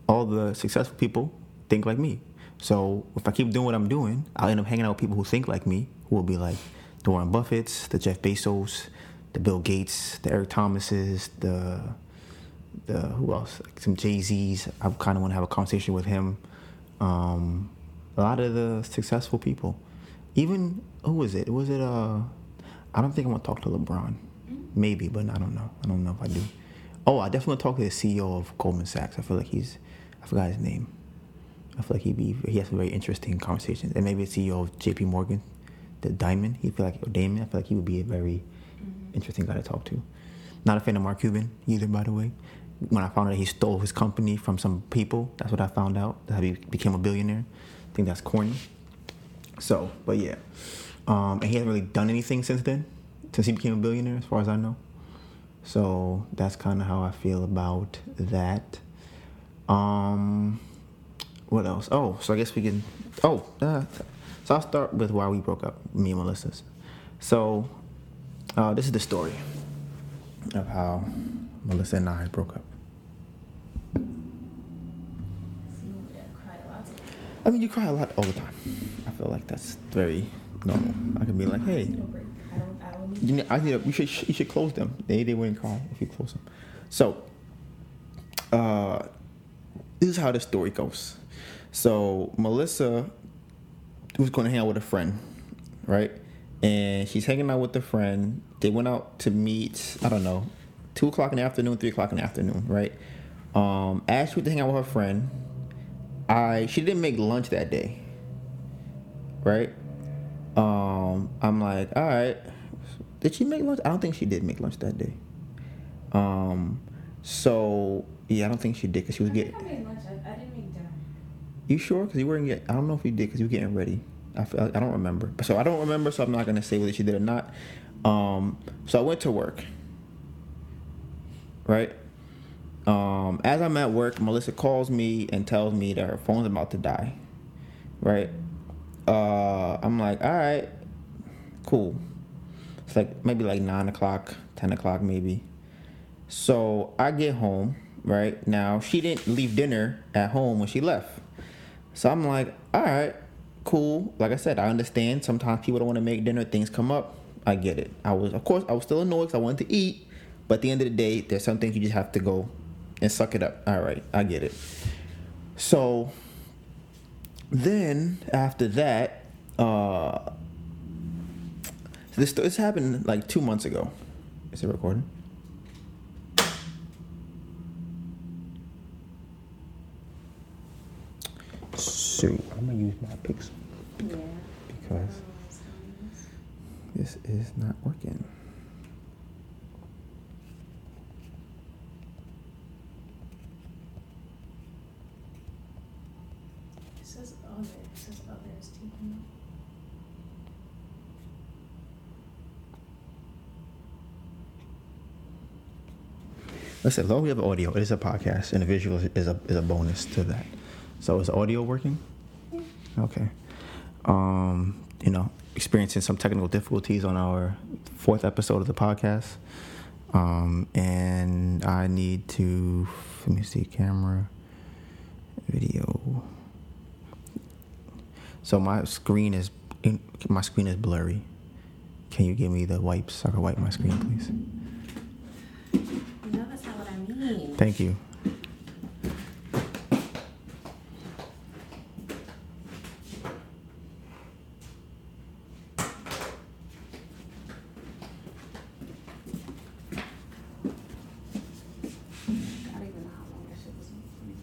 all the successful people think like me. So if I keep doing what I'm doing, I'll end up hanging out with people who think like me, who will be like the Warren Buffetts, the Jeff Bezos, the Bill Gates, the Eric Thomases, the the who else? Like some Jay Z's. I kind of want to have a conversation with him. Um, a lot of the successful people. Even who was it? Was it uh? I don't think I want to talk to LeBron. Maybe, but I don't know. I don't know if I do. Oh, I definitely want to talk to the CEO of Goldman Sachs. I feel like he's, I forgot his name. I feel like he'd be he has very interesting conversations, and maybe the CEO of J.P. Morgan, the Diamond. He feel like or Damon. I feel like he would be a very interesting guy to talk to. Not a fan of Mark Cuban either, by the way. When I found out he stole his company from some people, that's what I found out. That he became a billionaire. I think that's corny. So, but yeah, um, and he hasn't really done anything since then, since he became a billionaire, as far as I know. So that's kind of how I feel about that. Um, what else? Oh, so I guess we can. Oh, uh, so I'll start with why we broke up, me and Melissa's. So, uh, this is the story of how Melissa and I broke up. I mean, you cry a lot all the time. I feel like that's very normal. I can be like, hey, you, know, I you should you should close them. They they wouldn't cry if you close them. So, uh, this is how the story goes. So Melissa was going to hang out with a friend, right? And she's hanging out with a friend. They went out to meet. I don't know, two o'clock in the afternoon, three o'clock in the afternoon, right? Um, as she went to hang out with her friend, I she didn't make lunch that day, right? Um, I'm like, all right. Did she make lunch? I don't think she did make lunch that day. Um, so yeah, I don't think she did because she was getting. I made lunch. I, I didn't. You sure? Because you weren't get. I don't know if you did because you were getting ready. I, feel, I don't remember. So I don't remember. So I'm not gonna say whether she did or not. Um, so I went to work. Right. Um, as I'm at work, Melissa calls me and tells me that her phone's about to die. Right. Uh, I'm like, all right, cool. It's like maybe like nine o'clock, ten o'clock, maybe. So I get home. Right now, she didn't leave dinner at home when she left. So I'm like, all right, cool. Like I said, I understand. Sometimes people don't want to make dinner. Things come up. I get it. I was, of course, I was still annoyed because I wanted to eat. But at the end of the day, there's some things you just have to go and suck it up. All right, I get it. So then after that, uh, this this happened like two months ago. Is it recording? So I'm gonna use my pixel Yeah. because this is not working. It says other. It says other is taken. Listen, as long as we have audio, it is a podcast, and the visual is a is a bonus to that. So is audio working? Okay. Um, you know, experiencing some technical difficulties on our fourth episode of the podcast. Um, and I need to let me see camera, video. So my screen is my screen is blurry. Can you give me the wipes so I can wipe my screen, please? No, that's not what I mean. Thank you. I don't even know how long that shit was funny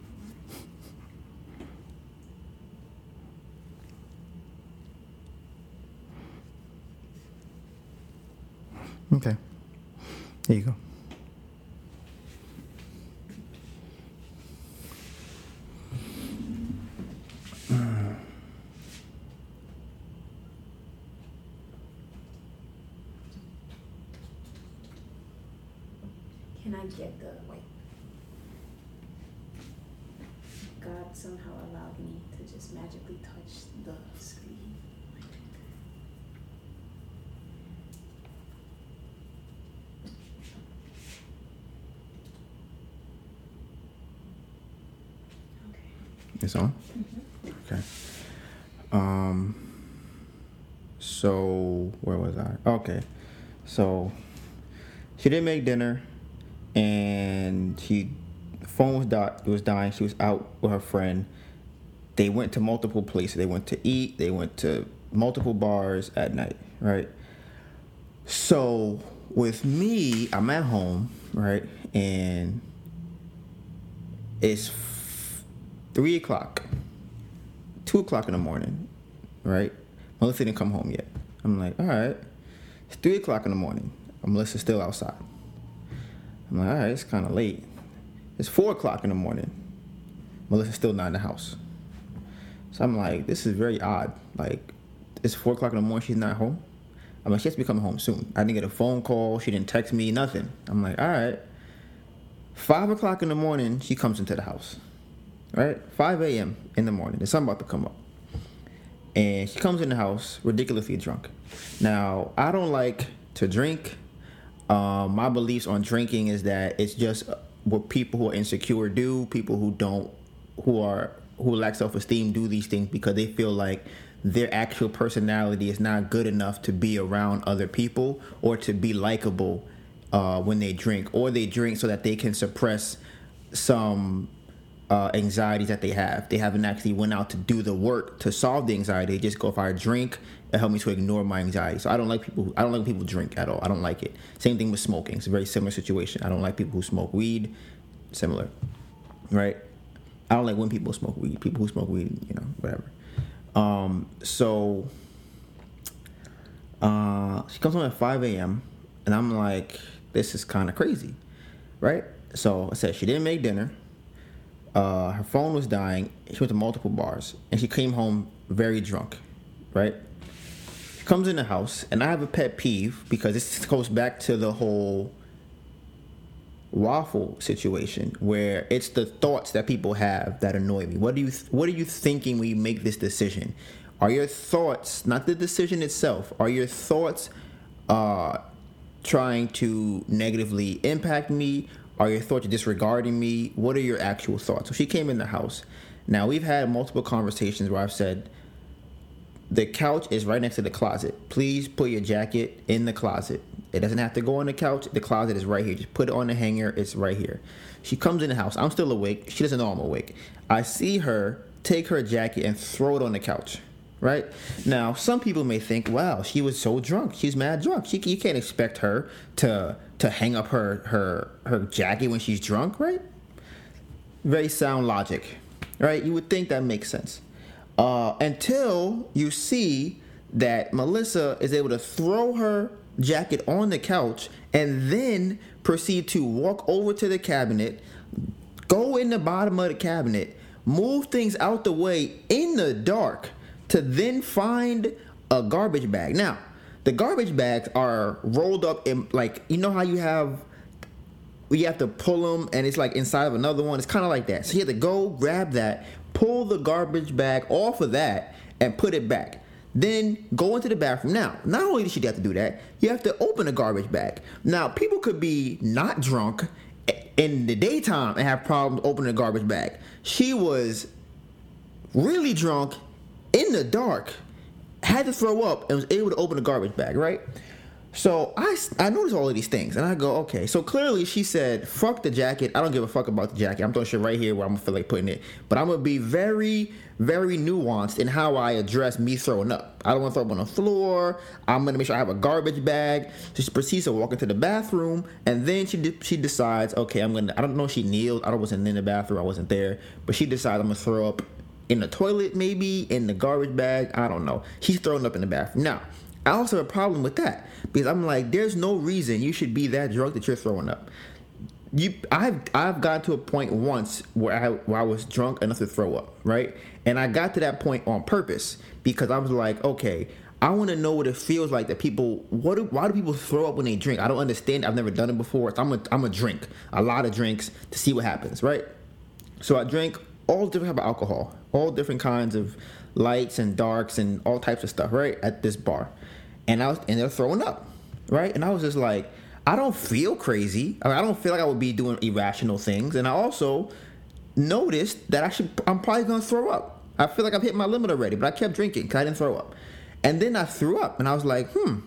for. Okay. Here you go. Can I get the wipe? God somehow allowed me to just magically touch the screen. Okay. It's on? Okay. Um so she didn't make dinner, and she phone was di- was dying. She was out with her friend. They went to multiple places. They went to eat. They went to multiple bars at night. Right. So with me, I'm at home, right, and it's f- three o'clock, two o'clock in the morning, right. Melissa didn't come home yet. I'm like, all right. It's three o'clock in the morning. Melissa's still outside. I'm like, all right, it's kind of late. It's four o'clock in the morning. Melissa's still not in the house. So I'm like, this is very odd. Like, it's four o'clock in the morning. She's not home. I'm like, she has to be coming home soon. I didn't get a phone call. She didn't text me. Nothing. I'm like, all right. Five o'clock in the morning, she comes into the house. Right? 5 a.m. in the morning. The sun about to come up and she comes in the house ridiculously drunk. Now, I don't like to drink. Um, my beliefs on drinking is that it's just what people who are insecure do. People who don't, who are who lack self esteem, do these things because they feel like their actual personality is not good enough to be around other people or to be likable uh, when they drink, or they drink so that they can suppress some uh, anxieties that they have. They haven't actually went out to do the work to solve the anxiety. They just go if I drink, it help me to ignore my anxiety. So I don't like people. Who, I don't like people drink at all. I don't like it. Same thing with smoking. It's a very similar situation. I don't like people who smoke weed. Similar, right? I don't like when people smoke weed. People who smoke weed, you know, whatever. Um, so uh, she comes home at 5 a.m. and I'm like, this is kind of crazy, right? So I said she didn't make dinner uh, her phone was dying. She went to multiple bars, and she came home very drunk. Right? She comes in the house, and I have a pet peeve because this goes back to the whole waffle situation where it's the thoughts that people have that annoy me. What do you What are you thinking when you make this decision? Are your thoughts not the decision itself? Are your thoughts uh, trying to negatively impact me? Are your thoughts disregarding me? What are your actual thoughts? So she came in the house. Now we've had multiple conversations where I've said, the couch is right next to the closet. Please put your jacket in the closet. It doesn't have to go on the couch. The closet is right here. Just put it on the hanger. It's right here. She comes in the house. I'm still awake. She doesn't know I'm awake. I see her take her jacket and throw it on the couch. Right now, some people may think, "Wow, she was so drunk. She's mad drunk. She, you can't expect her to to hang up her her her jacket when she's drunk, right? Very sound logic, right? You would think that makes sense uh, until you see that Melissa is able to throw her jacket on the couch and then proceed to walk over to the cabinet, go in the bottom of the cabinet, move things out the way in the dark to then find a garbage bag. Now, the garbage bags are rolled up in like you know how you have you have to pull them and it's like inside of another one. It's kind of like that. So you have to go grab that, pull the garbage bag off of that, and put it back. Then go into the bathroom. Now, not only did she have to do that, you have to open the garbage bag. Now, people could be not drunk in the daytime and have problems opening a garbage bag. She was really drunk in the dark had to throw up and was able to open the garbage bag, right? So I, I noticed all of these things and I go, okay. So clearly she said, fuck the jacket. I don't give a fuck about the jacket. I'm throwing shit right here where I'm gonna feel like putting it. But I'm gonna be very, very nuanced in how I address me throwing up. I don't wanna throw up on the floor. I'm gonna make sure I have a garbage bag. She proceeds to walk into the bathroom and then she de- she decides, okay, I'm gonna, I don't know she kneeled. I wasn't in the bathroom. I wasn't there. But she decides I'm gonna throw up in the toilet, maybe in the garbage bag. I don't know. He's thrown up in the bathroom. Now, I also have a problem with that because I'm like, there's no reason you should be that drunk that you're throwing up. You, I've I've got to a point once where I where I was drunk enough to throw up, right? And I got to that point on purpose because I was like, okay, I want to know what it feels like that people. What? Do, why do people throw up when they drink? I don't understand. I've never done it before. So I'm a I'm a drink a lot of drinks to see what happens, right? So I drink all different type of alcohol, all different kinds of lights and darks and all types of stuff, right? At this bar. And I was and they're throwing up. Right? And I was just like, I don't feel crazy. I, mean, I don't feel like I would be doing irrational things. And I also noticed that I should I'm probably gonna throw up. I feel like I've hit my limit already, but I kept drinking because I didn't throw up. And then I threw up and I was like, hmm.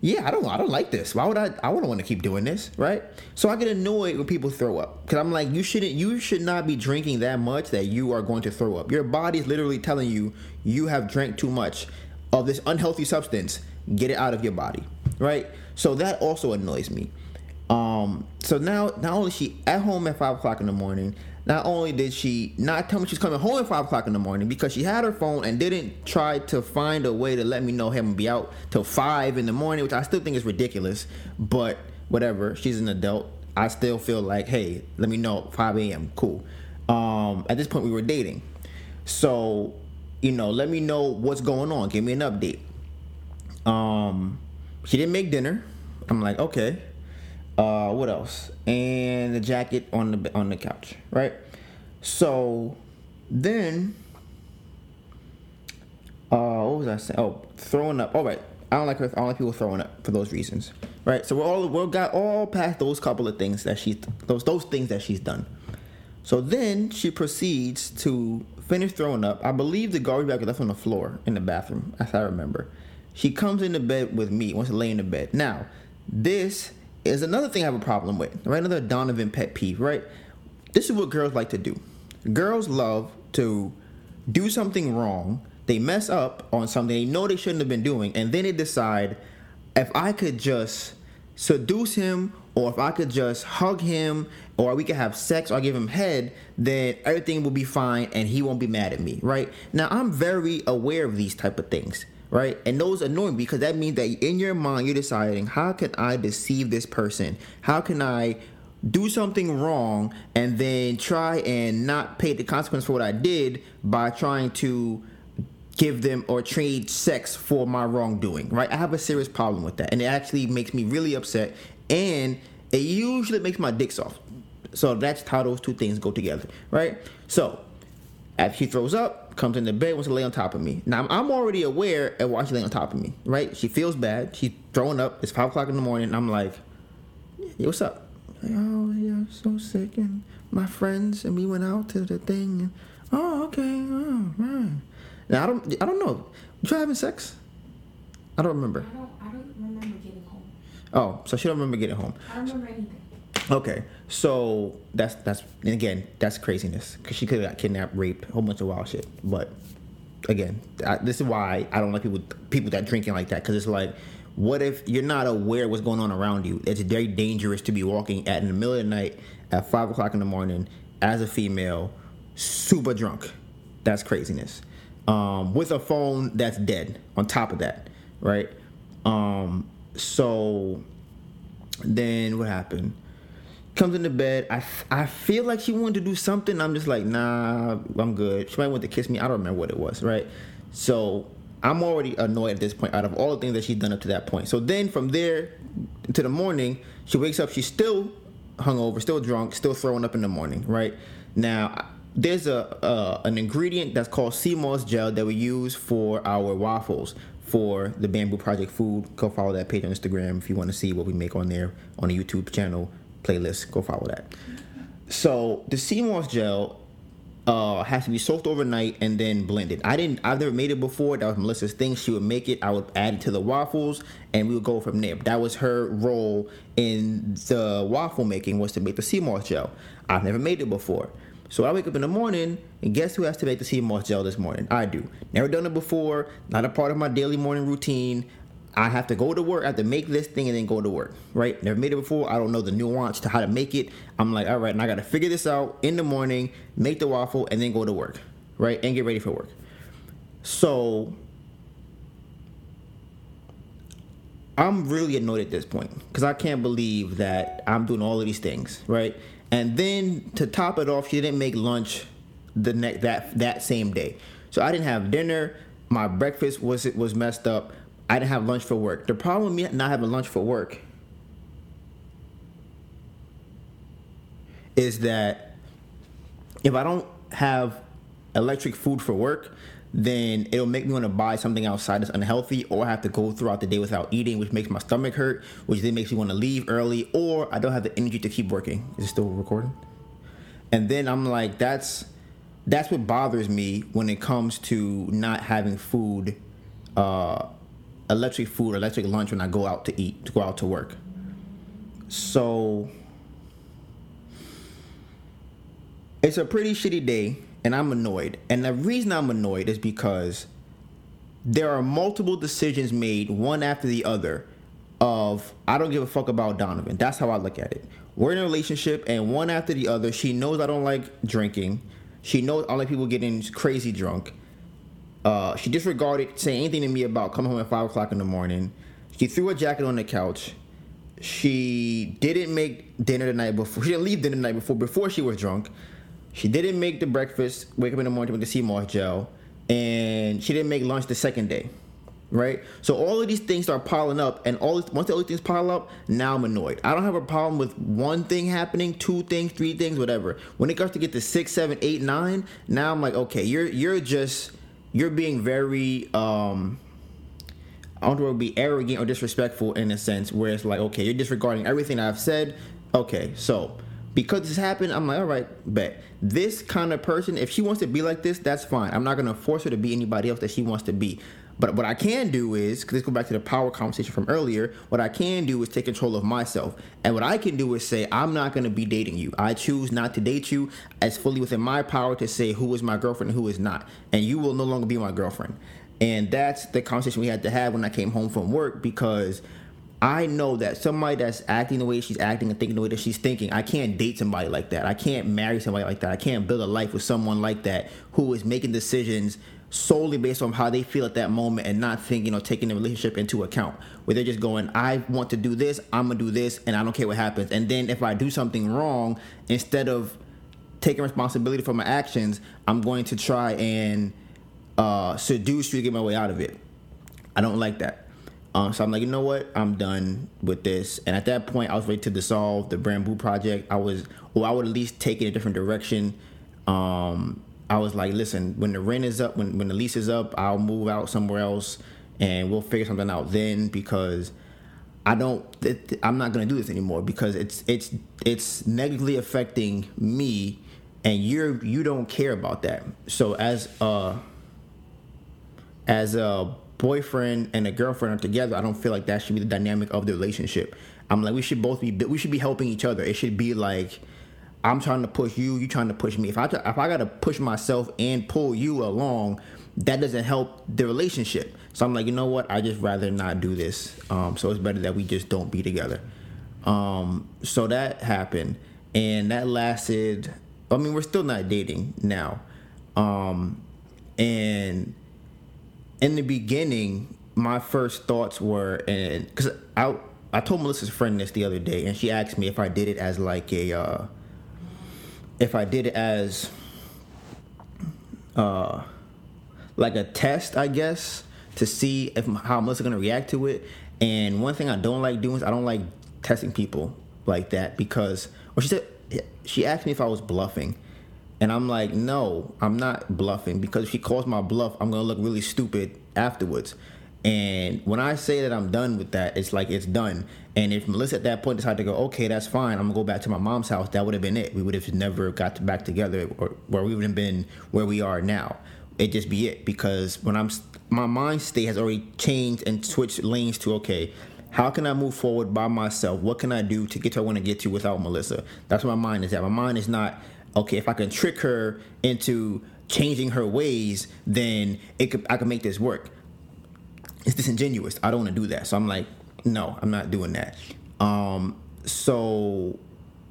Yeah, I don't, I don't like this. Why would I? I wouldn't want to keep doing this, right? So I get annoyed when people throw up because I'm like, you shouldn't, you should not be drinking that much that you are going to throw up. Your body is literally telling you you have drank too much of this unhealthy substance. Get it out of your body, right? So that also annoys me. Um, so now, not only she at home at five o'clock in the morning, not only did she not tell me she's coming home at five o'clock in the morning because she had her phone and didn't try to find a way to let me know him be out till five in the morning, which I still think is ridiculous. But whatever, she's an adult. I still feel like, hey, let me know 5 a.m. Cool. Um, at this point, we were dating, so you know, let me know what's going on. Give me an update. Um, she didn't make dinner. I'm like, okay. Uh, what else? And the jacket on the on the couch, right? So then, uh, what was I saying? Oh, throwing up. All right, I don't like her. I don't like people throwing up for those reasons, right? So we're all we got all past those couple of things that she's those those things that she's done. So then she proceeds to finish throwing up. I believe the garbage bag was left on the floor in the bathroom, as I remember. She comes into bed with me, wants to lay in the bed. Now, this is another thing I have a problem with, right? Another Donovan pet peeve, right? This is what girls like to do. Girls love to do something wrong. They mess up on something they know they shouldn't have been doing, and then they decide if I could just seduce him or if I could just hug him or we could have sex or give him head, then everything will be fine and he won't be mad at me, right? Now I'm very aware of these type of things right? And those annoy me because that means that in your mind you're deciding how can I deceive this person? How can I do something wrong and then try and not pay the consequence for what I did by trying to give them or trade sex for my wrongdoing, right? I have a serious problem with that. And it actually makes me really upset and it usually makes my dick soft. So that's how those two things go together, right? So after she throws up, comes in the bed, wants to lay on top of me. Now I'm already aware of why she's laying on top of me, right? She feels bad. She's throwing up. It's five o'clock in the morning. I'm like, "Yo, what's up?" Like, oh yeah, I'm so sick, and my friends and we went out to the thing. And, oh okay, oh, right. Now I don't, I don't know. You having sex? I don't remember. I don't, I don't remember getting home. Oh, so she don't remember getting home. I don't remember anything. Okay, so that's that's and again that's craziness because she could have got kidnapped, raped, a whole bunch of wild shit. But again, I, this is why I don't like people people that drinking like that because it's like, what if you're not aware what's going on around you? It's very dangerous to be walking at in the middle of the night at five o'clock in the morning as a female, super drunk. That's craziness. Um, with a phone that's dead on top of that, right? Um, so then what happened? Comes into bed. I, I feel like she wanted to do something. I'm just like, nah, I'm good. She might want to kiss me. I don't remember what it was, right? So I'm already annoyed at this point out of all the things that she's done up to that point. So then from there to the morning, she wakes up. She's still hungover, still drunk, still throwing up in the morning, right? Now, there's a uh, an ingredient that's called sea moss gel that we use for our waffles for the Bamboo Project food. Go follow that page on Instagram if you want to see what we make on there on the YouTube channel playlist. Go follow that. So the sea moss gel uh, has to be soaked overnight and then blended. I didn't. I've never made it before. That was Melissa's thing. She would make it. I would add it to the waffles, and we would go from there. That was her role in the waffle making was to make the sea moss gel. I've never made it before. So I wake up in the morning, and guess who has to make the sea moss gel this morning? I do. Never done it before. Not a part of my daily morning routine. I have to go to work. I have to make this thing and then go to work. Right? Never made it before. I don't know the nuance to how to make it. I'm like, all right, and I got to figure this out in the morning, make the waffle, and then go to work. Right? And get ready for work. So I'm really annoyed at this point because I can't believe that I'm doing all of these things. Right? And then to top it off, she didn't make lunch the next that that same day. So I didn't have dinner. My breakfast was it was messed up. I didn't have lunch for work. The problem with me not having lunch for work is that if I don't have electric food for work, then it'll make me want to buy something outside that's unhealthy, or I have to go throughout the day without eating, which makes my stomach hurt, which then makes me want to leave early, or I don't have the energy to keep working. Is it still recording? And then I'm like, that's that's what bothers me when it comes to not having food uh, electric food electric lunch when I go out to eat, to go out to work. So it's a pretty shitty day, and I'm annoyed. And the reason I'm annoyed is because there are multiple decisions made one after the other of I don't give a fuck about Donovan. That's how I look at it. We're in a relationship, and one after the other, she knows I don't like drinking. She knows I like people getting crazy drunk. Uh, she disregarded saying anything to me about coming home at five o'clock in the morning. She threw a jacket on the couch. She didn't make dinner the night before. She didn't leave dinner the night before before she was drunk. She didn't make the breakfast. Wake up in the morning with the sea moss gel, and she didn't make lunch the second day right? So all of these things start piling up, and all once all these things pile up, now I'm annoyed. I don't have a problem with one thing happening, two things, three things, whatever. When it starts to get to six, seven, eight, nine, now I'm like, okay, you're you're just you're being very um I don't want to be arrogant or disrespectful in a sense where it's like, okay, you're disregarding everything I've said. Okay, so because this happened, I'm like, all right, bet. This kind of person, if she wants to be like this, that's fine. I'm not gonna force her to be anybody else that she wants to be. But what I can do is, let's go back to the power conversation from earlier, what I can do is take control of myself. And what I can do is say, I'm not going to be dating you. I choose not to date you. It's fully within my power to say who is my girlfriend and who is not. And you will no longer be my girlfriend. And that's the conversation we had to have when I came home from work because I know that somebody that's acting the way she's acting and thinking the way that she's thinking, I can't date somebody like that. I can't marry somebody like that. I can't build a life with someone like that who is making decisions solely based on how they feel at that moment and not thinking or taking the relationship into account. Where they're just going, I want to do this, I'm gonna do this, and I don't care what happens. And then if I do something wrong, instead of taking responsibility for my actions, I'm going to try and uh, seduce you to get my way out of it. I don't like that. Um, so I'm like, you know what? I'm done with this. And at that point, I was ready to dissolve the Bamboo project. I was, or I would at least take it a different direction. Um, I was like, listen, when the rent is up, when when the lease is up, I'll move out somewhere else, and we'll figure something out then because I don't, it, I'm not gonna do this anymore because it's it's it's negatively affecting me, and you're you don't care about that. So as a as a boyfriend and a girlfriend are together, I don't feel like that should be the dynamic of the relationship. I'm like, we should both be, we should be helping each other. It should be like I'm trying to push you, you trying to push me. If I if I got to push myself and pull you along, that doesn't help the relationship. So I'm like, you know what? I just rather not do this. Um, so it's better that we just don't be together. Um, so that happened, and that lasted. I mean, we're still not dating now. Um, and in the beginning, my first thoughts were, and because I I told Melissa's friend this the other day, and she asked me if I did it as like a uh, if I did it as uh, like a test, I guess, to see if how Melissa gonna react to it. And one thing I don't like doing is I don't like testing people like that because, well, she said she asked me if I was bluffing, and I'm like, no, I'm not bluffing because if she calls my bluff, I'm gonna look really stupid afterwards. And when I say that I'm done with that, it's like it's done. And if Melissa at that point decided to go, okay, that's fine, I'm gonna go back to my mom's house, that would have been it. We would have never got back together, or where we would have been where we are now. It just be it because when I'm my mind state has already changed and switched lanes to okay, how can I move forward by myself? What can I do to get to where I want to get to without Melissa? That's where my mind is at. My mind is not okay. If I can trick her into changing her ways, then it could I can make this work it's disingenuous. I don't want to do that. So I'm like, no, I'm not doing that. Um, so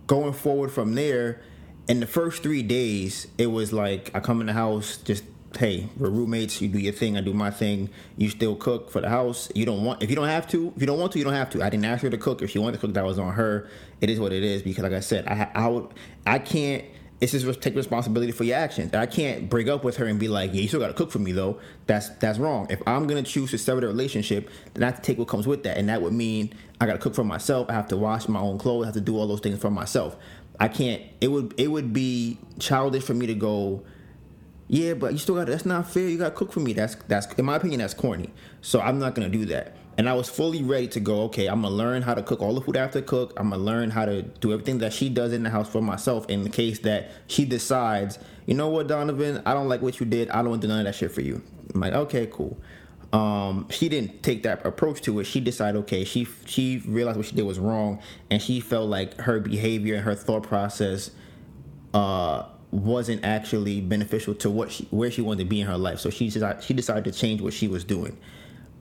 going forward from there, in the first three days, it was like I come in the house, just hey, we're roommates. You do your thing, I do my thing. You still cook for the house. You don't want if you don't have to. If you don't want to, you don't have to. I didn't ask her to cook. If she wanted to cook, that was on her. It is what it is because, like I said, I I would I can't it's just take responsibility for your actions. I can't break up with her and be like, yeah, you still got to cook for me though. That's that's wrong. If I'm gonna choose to sever the relationship, then I have to take what comes with that, and that would mean I got to cook for myself. I have to wash my own clothes. I have to do all those things for myself. I can't. It would it would be childish for me to go. Yeah, but you still got. That's not fair. You got to cook for me. That's that's in my opinion. That's corny. So I'm not gonna do that and I was fully ready to go. Okay, I'm gonna learn how to cook all the food I have to cook. I'm gonna learn how to do everything that she does in the house for myself. In the case that she decides, you know what, Donovan, I don't like what you did. I don't want to do none of that shit for you. I'm like, okay, cool. um, she didn't take that approach to it. She decided, okay, she she realized what she did was wrong, and she felt like her behavior and her thought process uh, wasn't actually beneficial to what she, where she wanted to be in her life. So she decided, she decided to change what she was doing.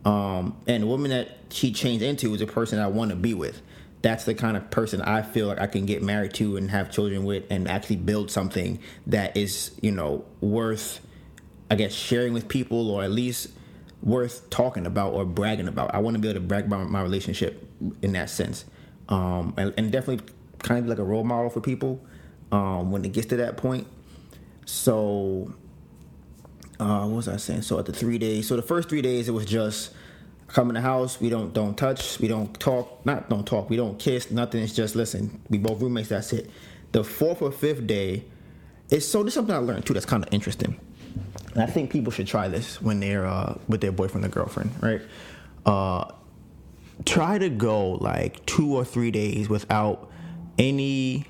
Um, and the woman that she changed into is a person I want to be with. That's the kind of person I feel like I can get married to and have children with, and actually build something that is, you know, worth, I guess, sharing with people, or at least worth talking about or bragging about. I want to be able to brag about my relationship in that sense, um, and, and, definitely kind of like a role model for people um, when it gets to that point. So, uh, what was I saying? So at the three days, so the first three days it was just come in the house. We don't don't touch. We don't talk. Not don't talk. We don't kiss. Nothing. It's just listen. We both roommates. That's it. The fourth or fifth day, it's so there's something I learned too that's kind of interesting. And I think people should try this when they're uh, with their boyfriend or girlfriend, right? Uh, try to go like two or three days without any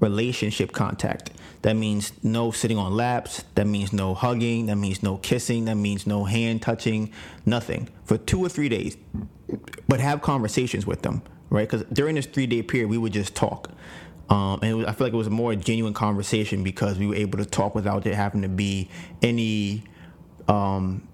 relationship contact. That means no sitting on laps. That means no hugging. That means no kissing. That means no hand touching. Nothing for two or three days. But have conversations with them, right? Because during this three day period, we would just talk. Um, and was, I feel like it was a more genuine conversation because we were able to talk without there having to be any um,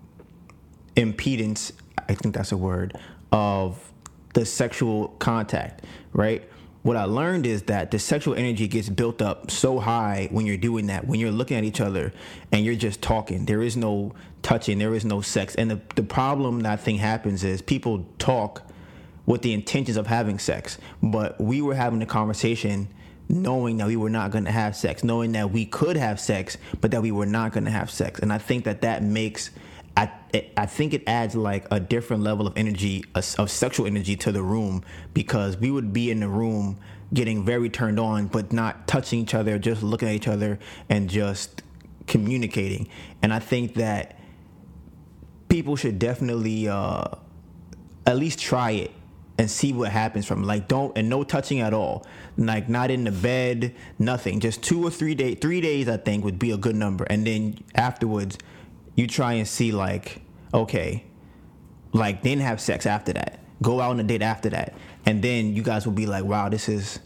impedance. I think that's a word of the sexual contact, right? What I learned is that the sexual energy gets built up so high when you're doing that, when you're looking at each other and you're just talking. There is no touching, there is no sex. And the, the problem that thing happens is people talk with the intentions of having sex, but we were having a conversation knowing that we were not going to have sex, knowing that we could have sex, but that we were not going to have sex. And I think that that makes I I think it adds like a different level of energy of sexual energy to the room because we would be in the room getting very turned on but not touching each other, just looking at each other and just communicating. And I think that people should definitely uh, at least try it and see what happens from like don't and no touching at all. Like not in the bed nothing. Just two or three days three days i think would be a good number. And then afterwards you try and see like okay like then have sex after that go out on a date after that and then you guys will be like wow this is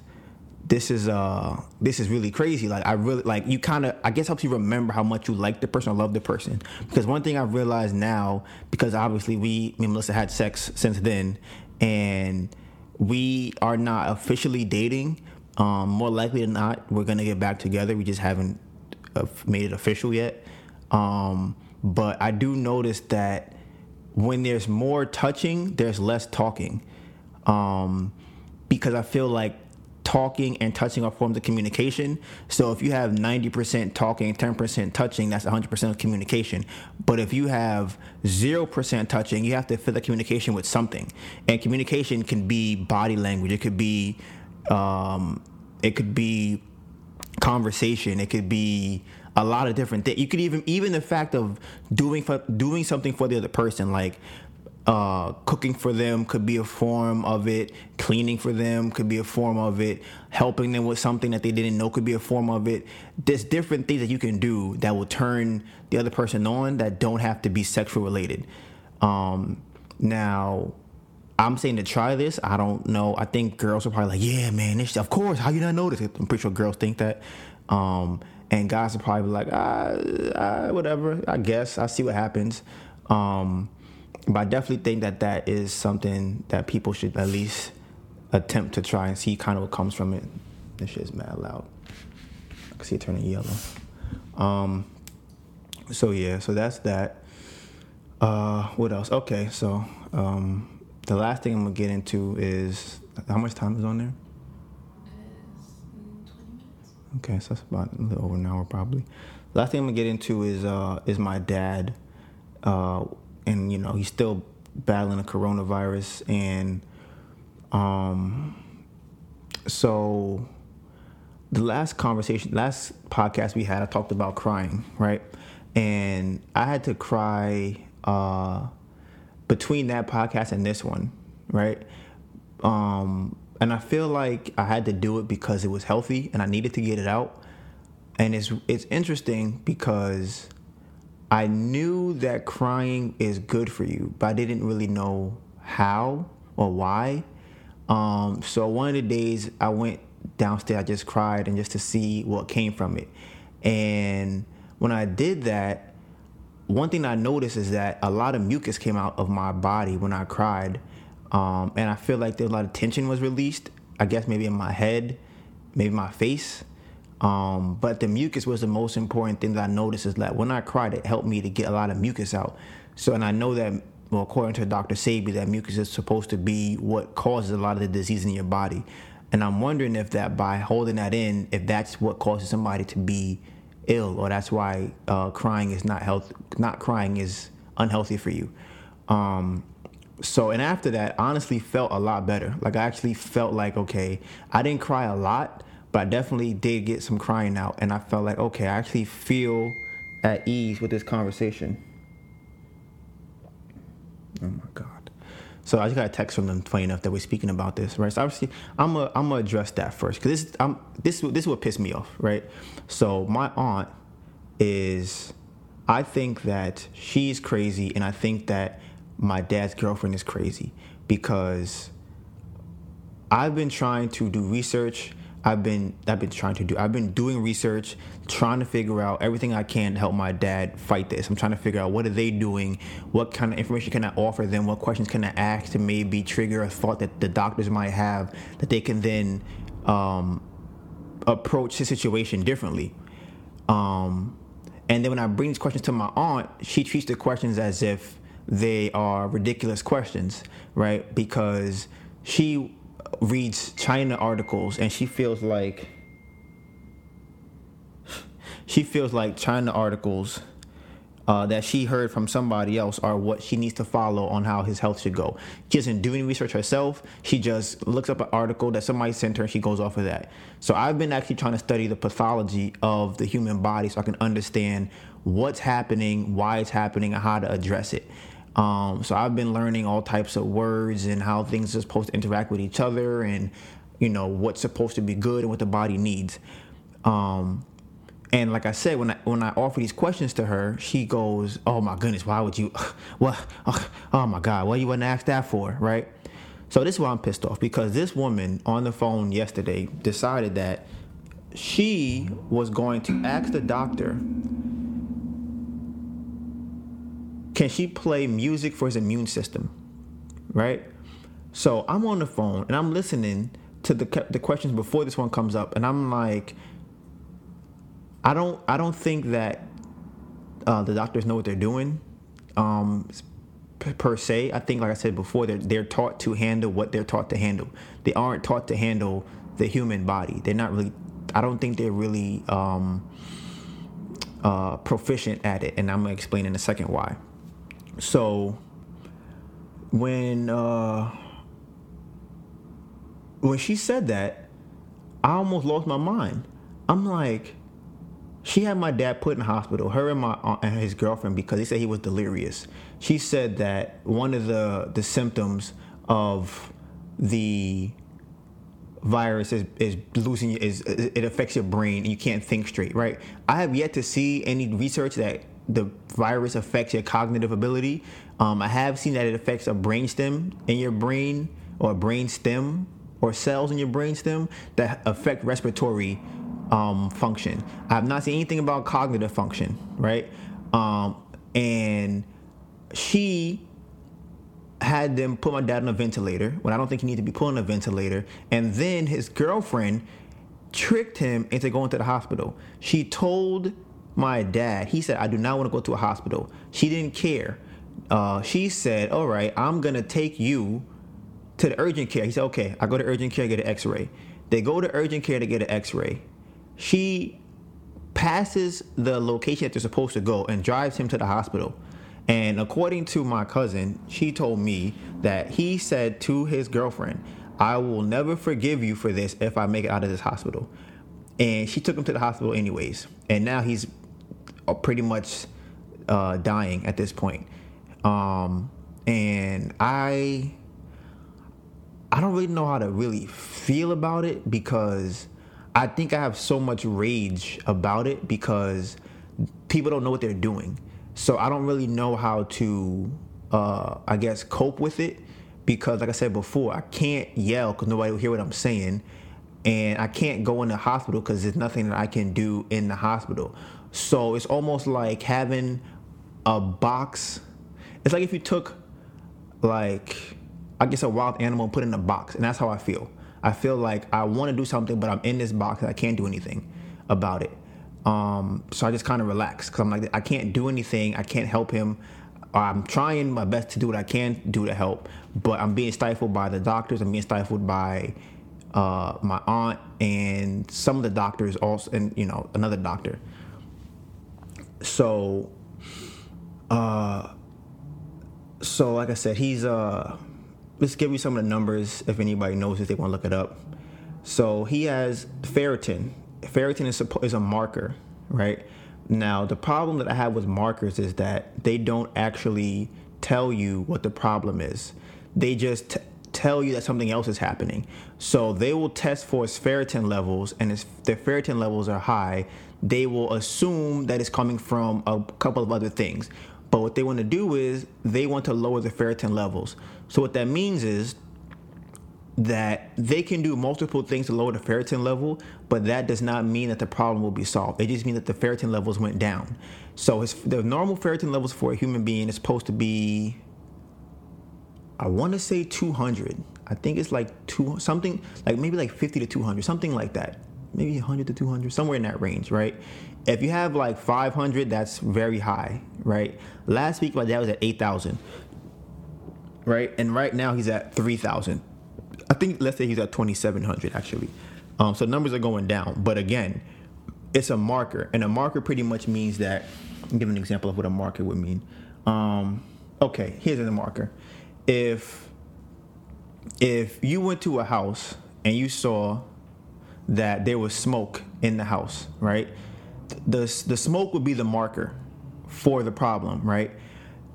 this is uh this is really crazy like i really like you kind of i guess helps you remember how much you like the person or love the person because one thing i've realized now because obviously we me and melissa had sex since then and we are not officially dating. Um, more likely than not, we're gonna get back together. We just haven't uh, made it official yet. Um, but I do notice that when there's more touching, there's less talking. Um, because I feel like talking and touching are forms of communication. So if you have 90% talking, 10% touching, that's 100% of communication. But if you have 0% touching, you have to fill the communication with something. And communication can be body language. It could be, um, it could be conversation. It could be a lot of different things. You could even even the fact of doing for, doing something for the other person, like uh, cooking for them could be a form of it. Cleaning for them could be a form of it. Helping them with something that they didn't know could be a form of it. There's different things that you can do that will turn the other person on that don't have to be sexual related. Um, now, I'm saying to try this. I don't know. I think girls are probably like, yeah, man, of course. How you not know this? I'm pretty sure girls think that. Um, and guys are probably be like, ah, ah, whatever. I guess I see what happens. Um, but I definitely think that that is something that people should at least attempt to try and see kind of what comes from it. This shit's mad loud. I can see it turning yellow. Um, so yeah, so that's that. Uh, what else? Okay, so um, the last thing I'm gonna get into is how much time is on there? Okay, so that's about a little over an hour probably. Last thing I'm gonna get into is uh, is my dad. Uh, and you know he's still battling a coronavirus and um so the last conversation last podcast we had i talked about crying right and i had to cry uh between that podcast and this one right um and i feel like i had to do it because it was healthy and i needed to get it out and it's it's interesting because I knew that crying is good for you, but I didn't really know how or why. Um, so one of the days I went downstairs, I just cried and just to see what came from it. And when I did that, one thing I noticed is that a lot of mucus came out of my body when I cried. Um, and I feel like there's a lot of tension was released. I guess maybe in my head, maybe my face. Um, but the mucus was the most important thing that I noticed is that when I cried, it helped me to get a lot of mucus out. So, and I know that, well, according to Dr. Sebi, that mucus is supposed to be what causes a lot of the disease in your body. And I'm wondering if that by holding that in, if that's what causes somebody to be ill, or that's why uh, crying is not health, not crying is unhealthy for you. Um, so and after that, honestly, felt a lot better. Like I actually felt like okay, I didn't cry a lot, but I definitely did get some crying out, and I felt like okay, I actually feel at ease with this conversation. Oh my god. So I just got a text from them, funny enough, that we're speaking about this, right? So obviously, I'm gonna I'm gonna address that first because this I'm this this is what pissed me off, right? So my aunt is, I think that she's crazy, and I think that my dad's girlfriend is crazy because I've been trying to do research. I've been I've been trying to do I've been doing research, trying to figure out everything I can to help my dad fight this. I'm trying to figure out what are they doing, what kind of information can I offer them, what questions can I ask to maybe trigger a thought that the doctors might have that they can then um, approach the situation differently. Um, and then when I bring these questions to my aunt, she treats the questions as if they are ridiculous questions, right? Because she reads China articles and she feels like she feels like China articles uh, that she heard from somebody else are what she needs to follow on how his health should go. She isn't doing research herself. She just looks up an article that somebody sent her and she goes off of that. So I've been actually trying to study the pathology of the human body so I can understand what's happening, why it's happening, and how to address it. Um, so I've been learning all types of words and how things are supposed to interact with each other, and you know what's supposed to be good and what the body needs. Um, and like I said, when I when I offer these questions to her, she goes, "Oh my goodness, why would you? What? Oh, my God, what you wouldn't ask that for, right?" So this is why I'm pissed off because this woman on the phone yesterday decided that she was going to ask the doctor can she play music for his immune system? Right? So I'm on the phone and I'm listening to the the questions before this one comes up, and I'm like, I don't I don't think that uh, the doctors know what they're doing. Um, per se, I think, like I said before, they're they're taught to handle what they're taught to handle. They aren't taught to handle the human body. They're not really. I don't think they're really um, uh, proficient at it, and I'm gonna explain in a second why. So when uh, when she said that, I almost lost my mind. I'm like, she had my dad put in hospital, her and my aunt and his girlfriend, because they said he was delirious. She said that one of the the symptoms of the virus is, is losing is it affects your brain and you can't think straight right i have yet to see any research that the virus affects your cognitive ability. Um, I have seen that it affects a brain stem in your brain or brain stem or cells in your brain stem that affect respiratory um, function. I have not seen anything about cognitive function, right? Um, and she had them put my dad on a ventilator when I don't think he needed to be put on a ventilator. And then his girlfriend tricked him into going to the hospital. She told my dad, he said, I do not want to go to a hospital. She didn't care. Uh, she said, All right, I'm going to take you to the urgent care. He said, Okay, I go to urgent care, get an x ray. They go to urgent care to get an x ray. She passes the location that they're supposed to go and drives him to the hospital. And according to my cousin, she told me that he said to his girlfriend, I will never forgive you for this if I make it out of this hospital. And she took him to the hospital anyways. And now he's are pretty much uh, dying at this point. Um, and I I don't really know how to really feel about it because I think I have so much rage about it because people don't know what they're doing. So I don't really know how to, uh, I guess, cope with it because, like I said before, I can't yell because nobody will hear what I'm saying, and I can't go in the hospital because there's nothing that I can do in the hospital. So it's almost like having a box. It's like if you took, like, I guess a wild animal and put it in a box, and that's how I feel. I feel like I want to do something, but I'm in this box and I can't do anything about it. Um, so I just kind of relax because I'm like, I can't do anything. I can't help him. I'm trying my best to do what I can do to help, but I'm being stifled by the doctors. I'm being stifled by uh, my aunt and some of the doctors also, and you know another doctor. So, uh, so like I said, he's uh, let's give you some of the numbers if anybody knows if they want to look it up. So he has ferritin. Ferritin is a, is a marker, right? Now, the problem that I have with markers is that they don't actually tell you what the problem is. They just t- tell you that something else is happening. So they will test for his ferritin levels, and if the ferritin levels are high, they will assume that it's coming from a couple of other things. But what they want to do is they want to lower the ferritin levels. So what that means is that they can do multiple things to lower the ferritin level, but that does not mean that the problem will be solved. It just means that the ferritin levels went down. So the normal ferritin levels for a human being is supposed to be, I want to say 200. I think it's like two something like maybe like 50 to 200, something like that. Maybe 100 to 200, somewhere in that range, right? If you have like 500, that's very high, right? Last week my dad was at 8,000, right? And right now he's at 3,000 I think let's say he's at 2,700 actually. Um, so numbers are going down, but again, it's a marker, and a marker pretty much means that. I'll give an example of what a marker would mean. Um, okay, here's a marker. If if you went to a house and you saw that there was smoke in the house, right? The the smoke would be the marker for the problem, right?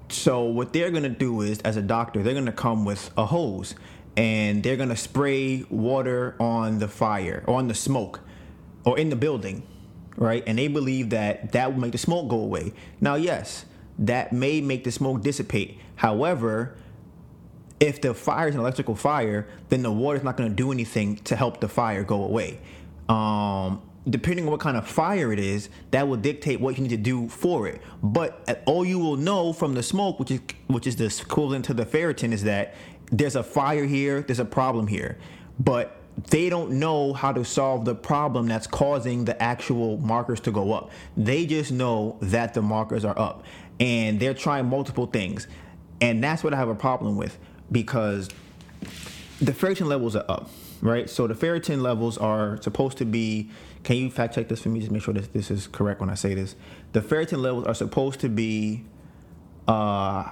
So what they're gonna do is, as a doctor, they're gonna come with a hose and they're gonna spray water on the fire on the smoke or in the building right and they believe that that will make the smoke go away now yes that may make the smoke dissipate however if the fire is an electrical fire then the water is not going to do anything to help the fire go away um, depending on what kind of fire it is that will dictate what you need to do for it but all you will know from the smoke which is which is the equivalent to the ferritin is that there's a fire here, there's a problem here, but they don't know how to solve the problem that's causing the actual markers to go up. They just know that the markers are up and they're trying multiple things. And that's what I have a problem with because the ferritin levels are up, right? So the ferritin levels are supposed to be. Can you fact check this for me? Just make sure that this is correct when I say this. The ferritin levels are supposed to be uh,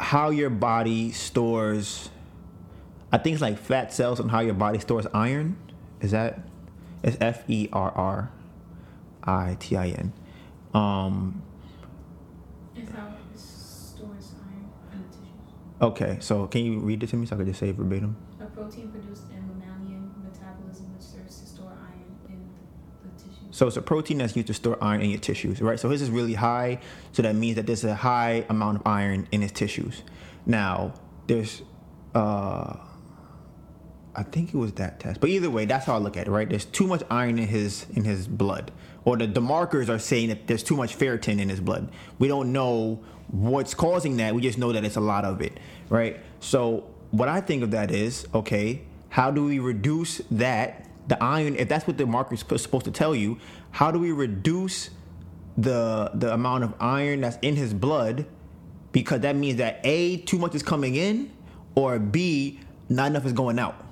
how your body stores I think it's like fat cells and how your body stores iron. Is that it's F E R R I T I N. Um it's how it stores iron in the tissues. Okay, so can you read it to me so I could just say it verbatim? A protein produced in mammalian metabolism which serves to store iron in the tissues. So it's a protein that's used to store iron in your tissues, right? So his is really high, so that means that there's a high amount of iron in his tissues. Now, there's uh I think it was that test. But either way, that's how I look at it, right? There's too much iron in his in his blood. Or the, the markers are saying that there's too much ferritin in his blood. We don't know what's causing that. We just know that it's a lot of it, right? So what I think of that is, okay, how do we reduce that, the iron, if that's what the marker is supposed to tell you, how do we reduce the the amount of iron that's in his blood? Because that means that A, too much is coming in, or B, not enough is going out.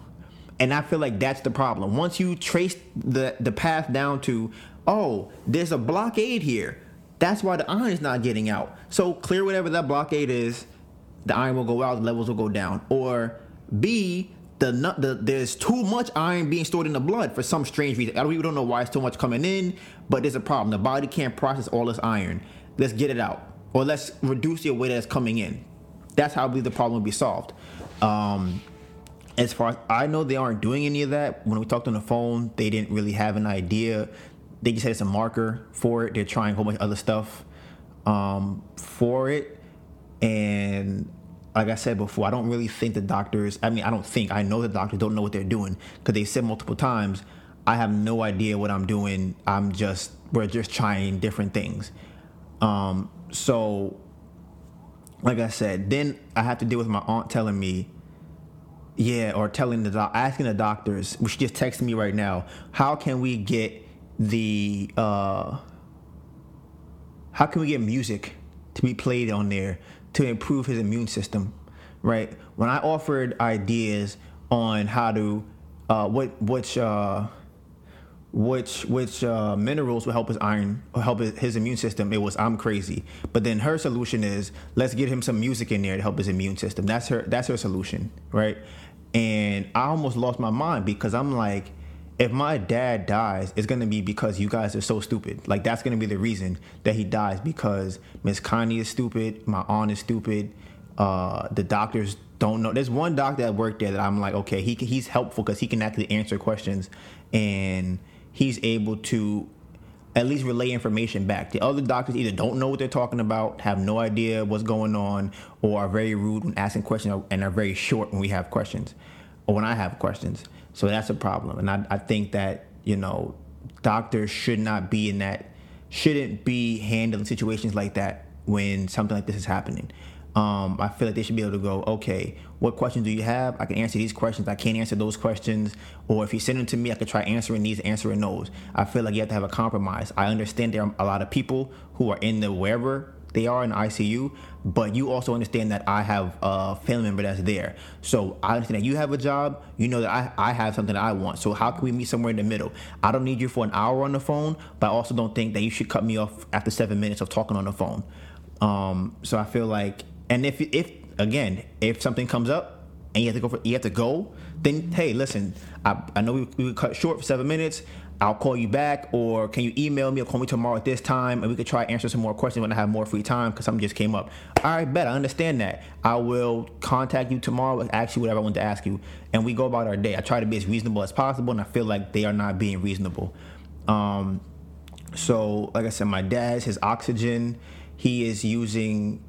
And I feel like that's the problem. Once you trace the the path down to, oh, there's a blockade here. That's why the iron is not getting out. So clear whatever that blockade is, the iron will go out, the levels will go down. Or B, the, the there's too much iron being stored in the blood for some strange reason. I don't, we don't know why it's too much coming in, but there's a problem. The body can't process all this iron. Let's get it out, or let's reduce the way that's coming in. That's how I believe the problem will be solved. Um, as far as I know, they aren't doing any of that. When we talked on the phone, they didn't really have an idea. They just it's a marker for it. They're trying a whole bunch of other stuff. um, for it, and like I said before, I don't really think the doctors. I mean, I don't think I know the doctors don't know what they're doing because they said multiple times. I have no idea what I'm doing. I'm just we're just trying different things. Um, so, like I said, then I have to deal with my aunt telling me, yeah, or telling the doc, asking the doctors, which just texted me right now, how can we get the uh, how can we get music to be played on there to improve his immune system, right? When I offered ideas on how to uh, what which uh, which which uh, minerals will help his iron or help his immune system, it was I'm crazy. But then her solution is let's get him some music in there to help his immune system. That's her that's her solution, right? And I almost lost my mind because I'm like if my dad dies, it's gonna be because you guys are so stupid. Like that's gonna be the reason that he dies because Miss Connie is stupid, my aunt is stupid, uh, the doctors don't know. There's one doctor that worked there that I'm like, okay, he he's helpful because he can actually answer questions and he's able to at least relay information back. The other doctors either don't know what they're talking about, have no idea what's going on, or are very rude when asking questions and are very short when we have questions or when I have questions. So that's a problem. And I, I think that, you know, doctors should not be in that, shouldn't be handling situations like that when something like this is happening. Um, I feel like they should be able to go, okay, what questions do you have? I can answer these questions. I can't answer those questions. Or if you send them to me, I could try answering these, answering those. I feel like you have to have a compromise. I understand there are a lot of people who are in the wherever they are in ICU, but you also understand that I have a family member that's there. So I understand that you have a job, you know that I, I have something that I want. So how can we meet somewhere in the middle? I don't need you for an hour on the phone, but I also don't think that you should cut me off after seven minutes of talking on the phone. Um, so I feel like, and if if again, if something comes up and you have to go for, you have to go, then hey, listen, I, I know we, we cut short for seven minutes. I'll call you back, or can you email me or call me tomorrow at this time, and we could try answer some more questions when I have more free time because something just came up. All right, bet I understand that. I will contact you tomorrow, ask you whatever I want to ask you, and we go about our day. I try to be as reasonable as possible, and I feel like they are not being reasonable. Um, so, like I said, my dad's his oxygen, he is using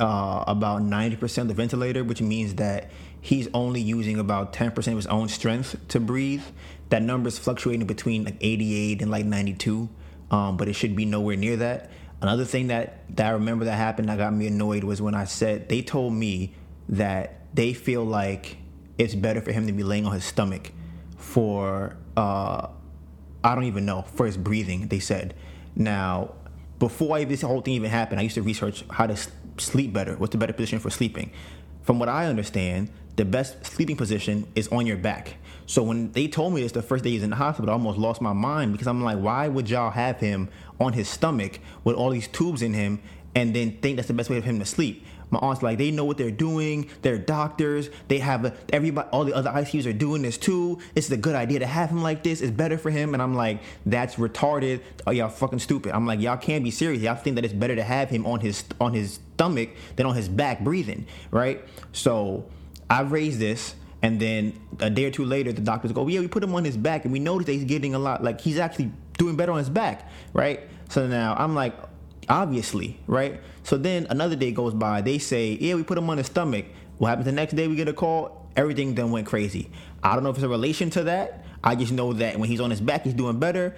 uh, about 90% of the ventilator, which means that he's only using about 10% of his own strength to breathe. That number is fluctuating between like 88 and like 92, um, but it should be nowhere near that. Another thing that, that I remember that happened that got me annoyed was when I said they told me that they feel like it's better for him to be laying on his stomach for uh, I don't even know for his breathing. They said. Now, before this whole thing even happened, I used to research how to sleep better. What's the better position for sleeping? From what I understand, the best sleeping position is on your back. So when they told me this the first day he's in the hospital, I almost lost my mind because I'm like, why would y'all have him on his stomach with all these tubes in him and then think that's the best way for him to sleep? My aunt's like, they know what they're doing. They're doctors. They have a, everybody. All the other ICUs are doing this too. It's a good idea to have him like this. It's better for him. And I'm like, that's retarded. Oh, y'all fucking stupid. I'm like, y'all can't be serious. Y'all think that it's better to have him on his on his stomach than on his back breathing, right? So I raised this. And then a day or two later, the doctors go, oh, yeah, we put him on his back, and we noticed that he's getting a lot, like he's actually doing better on his back, right? So now I'm like, obviously, right? So then another day goes by, they say, yeah, we put him on his stomach. What happens the next day? We get a call, everything then went crazy. I don't know if it's a relation to that. I just know that when he's on his back, he's doing better.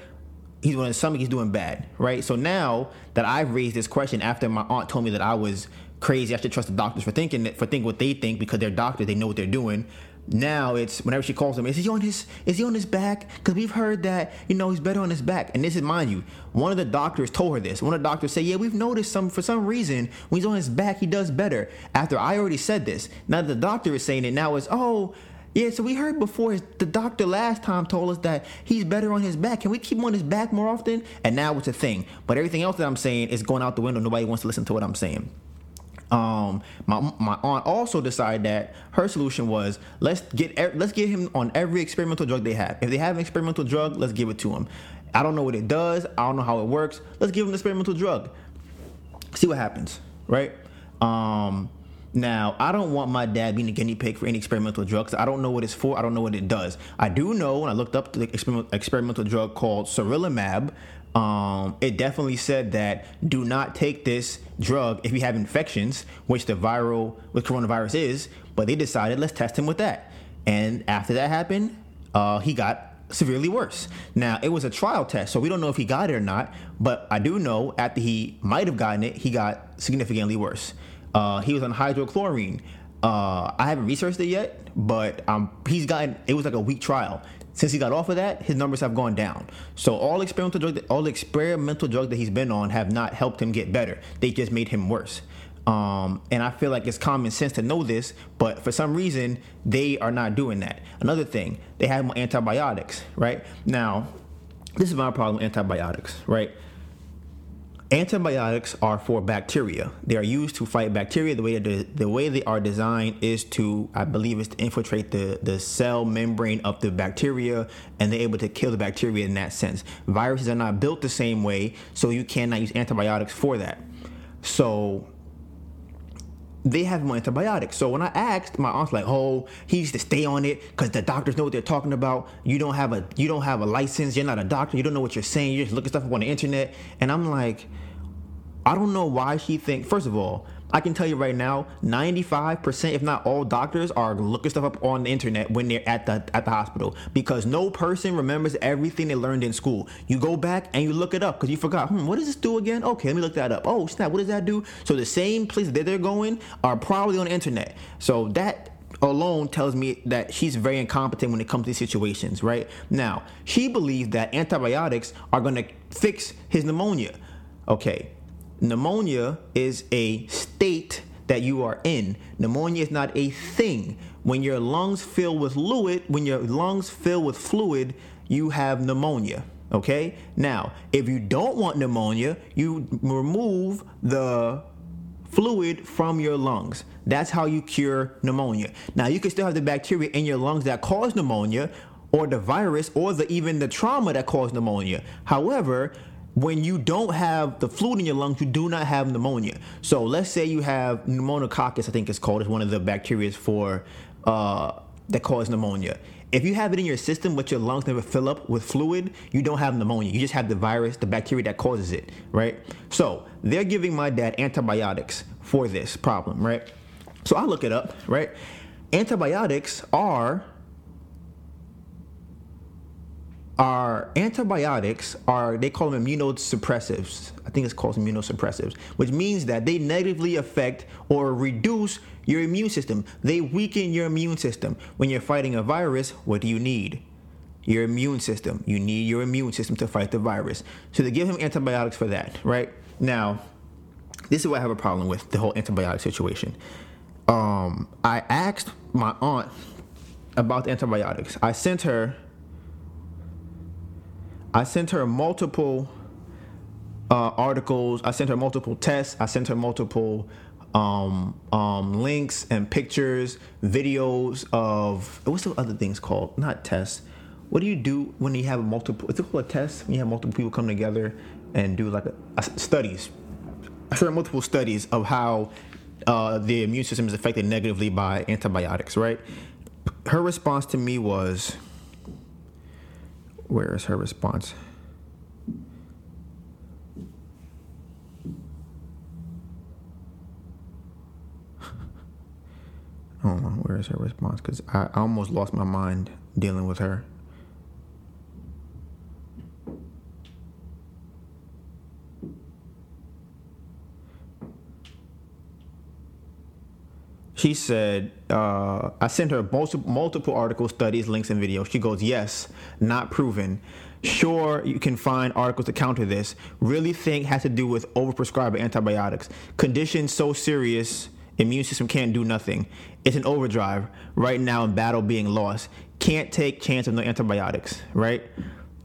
He's on his stomach, he's doing bad, right? So now that I've raised this question after my aunt told me that I was crazy. I should trust the doctors for thinking for thinking what they think because they're doctors. They know what they're doing. Now it's whenever she calls him, is he on his is he on his back? Because we've heard that you know he's better on his back. And this is mind you, one of the doctors told her this. One of the doctors said, yeah, we've noticed some for some reason when he's on his back he does better. After I already said this, now the doctor is saying it. Now it's oh. Yeah, so we heard before the doctor last time told us that he's better on his back. Can we keep him on his back more often? And now it's a thing. But everything else that I'm saying is going out the window. Nobody wants to listen to what I'm saying. Um, my my aunt also decided that her solution was let's get let's get him on every experimental drug they have. If they have an experimental drug, let's give it to him. I don't know what it does. I don't know how it works. Let's give him the experimental drug. See what happens, right? Um, now, I don't want my dad being a guinea pig for any experimental drugs. I don't know what it's for. I don't know what it does. I do know when I looked up the experimental drug called Sarilumab, Um, it definitely said that do not take this drug if you have infections, which the viral with coronavirus is. But they decided let's test him with that, and after that happened, uh, he got severely worse. Now it was a trial test, so we don't know if he got it or not. But I do know after he might have gotten it, he got significantly worse. Uh, he was on hydrochlorine. Uh, I haven't researched it yet, but um, he's gotten. It was like a week trial. Since he got off of that, his numbers have gone down. So all experimental drugs, all experimental drugs that he's been on have not helped him get better. They just made him worse. Um, and I feel like it's common sense to know this, but for some reason they are not doing that. Another thing, they have antibiotics, right? Now, this is my problem with antibiotics, right? Antibiotics are for bacteria. They are used to fight bacteria. The way the, the way they are designed is to, I believe, is to infiltrate the, the cell membrane of the bacteria, and they're able to kill the bacteria in that sense. Viruses are not built the same way, so you cannot use antibiotics for that. So they have more antibiotics. So when I asked, my aunt's like, "Oh, he needs to stay on it because the doctors know what they're talking about. You don't have a you don't have a license. You're not a doctor. You don't know what you're saying. You're just looking stuff up on the internet." And I'm like, I don't know why she think. First of all, I can tell you right now, 95%, if not all doctors, are looking stuff up on the internet when they're at the at the hospital because no person remembers everything they learned in school. You go back and you look it up because you forgot. Hmm, what does this do again? Okay, let me look that up. Oh snap, what does that do? So the same places that they're going are probably on the internet. So that alone tells me that she's very incompetent when it comes to these situations, right? Now, she believes that antibiotics are going to fix his pneumonia. Okay, Pneumonia is a state that you are in. Pneumonia is not a thing. When your lungs fill with fluid, when your lungs fill with fluid, you have pneumonia. Okay? Now, if you don't want pneumonia, you remove the fluid from your lungs. That's how you cure pneumonia. Now, you can still have the bacteria in your lungs that cause pneumonia or the virus or the even the trauma that caused pneumonia. However, when you don't have the fluid in your lungs, you do not have pneumonia. So let's say you have pneumococcus, I think it's called, it's one of the bacteria for uh, that cause pneumonia. If you have it in your system, but your lungs never fill up with fluid, you don't have pneumonia. You just have the virus, the bacteria that causes it, right? So they're giving my dad antibiotics for this problem, right? So I look it up, right? Antibiotics are are antibiotics are they call them immunosuppressives. I think it's called immunosuppressives which means that they negatively affect or reduce your immune system. They weaken your immune system. When you're fighting a virus what do you need? Your immune system. You need your immune system to fight the virus. So they give him antibiotics for that right? Now this is what i have a problem with the whole antibiotic situation. Um, i asked my aunt about antibiotics. I sent her I sent her multiple uh, articles. I sent her multiple tests. I sent her multiple um, um, links and pictures, videos of what's the other things called? Not tests. What do you do when you have multiple? Is it called a test? When you have multiple people come together and do like a, a studies. I sent her multiple studies of how uh, the immune system is affected negatively by antibiotics. Right. Her response to me was where is her response? Oh, where is her response? Because I almost lost my mind dealing with her. She said, uh, I sent her multiple, multiple articles, studies, links, and videos. She goes, Yes, not proven. Sure, you can find articles to counter this. Really think has to do with overprescribing antibiotics. Conditions so serious, immune system can't do nothing. It's an overdrive right now in battle being lost. Can't take chance of no antibiotics, right?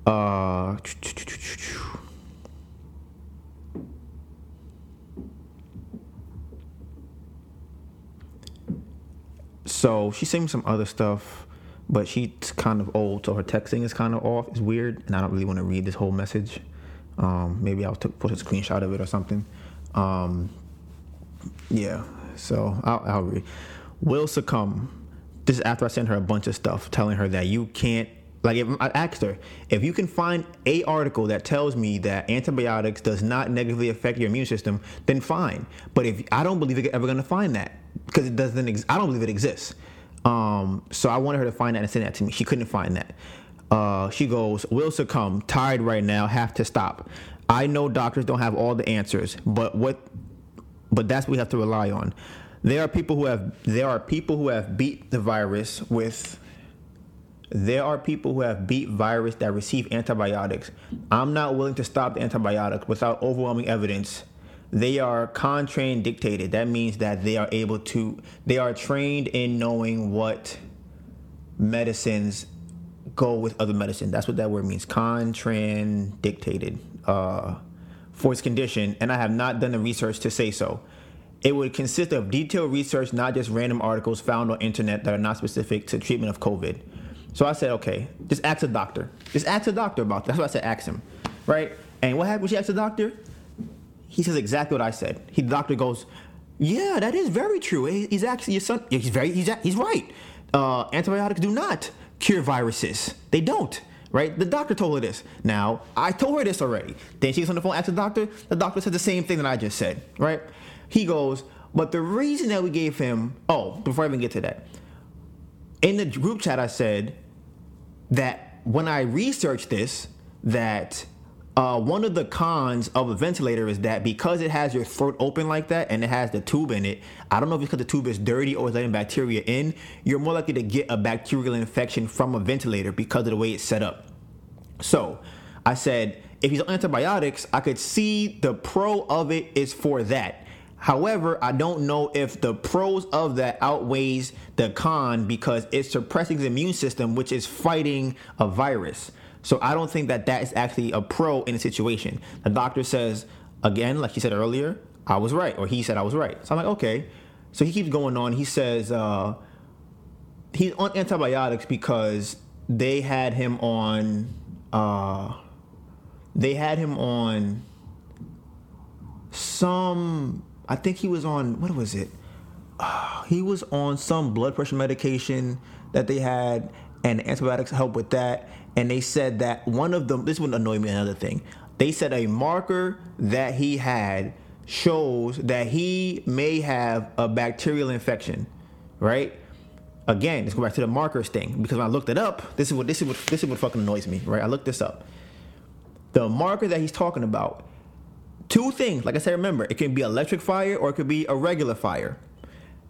Uh, So she sent me some other stuff, but she's kind of old, so her texting is kind of off. It's weird, and I don't really want to read this whole message. Um, maybe I'll t- put a screenshot of it or something. Um, yeah, so I'll, I'll read. Will succumb. This is after I sent her a bunch of stuff telling her that you can't like if I asked her, if you can find a article that tells me that antibiotics does not negatively affect your immune system, then fine. But if I don't believe you're ever to find that because it doesn't, ex- I don't believe it exists. Um, so I wanted her to find that and send that to me. She couldn't find that. Uh, she goes, will succumb, tired right now, have to stop. I know doctors don't have all the answers, but what, but that's what we have to rely on. There are people who have, there are people who have beat the virus with there are people who have beat virus that receive antibiotics. I'm not willing to stop the antibiotics without overwhelming evidence. They are contraindicated. That means that they are able to, they are trained in knowing what medicines go with other medicine. That's what that word means. Contraindicated uh, for its condition, and I have not done the research to say so. It would consist of detailed research, not just random articles found on internet that are not specific to treatment of COVID. So I said, okay, just ask a doctor. Just ask a doctor about that. That's what I said, ask him, right? And what happened when she asked the doctor? He says exactly what I said. He, the doctor goes, yeah, that is very true. He's actually your son. He's very, he's, he's right. Uh, antibiotics do not cure viruses. They don't. Right? The doctor told her this. Now, I told her this already. Then she gets on the phone, asked the doctor. The doctor said the same thing that I just said. Right? He goes, but the reason that we gave him, oh, before I even get to that, in the group chat, I said that when I researched this, that uh, one of the cons of a ventilator is that because it has your throat open like that and it has the tube in it, I don't know if it's because the tube is dirty or is letting bacteria in, you're more likely to get a bacterial infection from a ventilator because of the way it's set up. So I said, if he's on antibiotics, I could see the pro of it is for that. However, I don't know if the pros of that outweighs the con because it's suppressing the immune system, which is fighting a virus. So I don't think that that is actually a pro in a situation. The doctor says, again, like he said earlier, I was right, or he said I was right. So I'm like, okay. So he keeps going on. He says uh, he's on antibiotics because they had him on. Uh, they had him on some I think he was on what was it? Uh, he was on some blood pressure medication that they had, and antibiotics help with that. And they said that one of them. This would annoy me. Another thing, they said a marker that he had shows that he may have a bacterial infection, right? Again, let's go back to the markers thing because when I looked it up, this is what this is what this is what fucking annoys me, right? I looked this up. The marker that he's talking about Two things, like I said, remember, it can be electric fire or it could be a regular fire.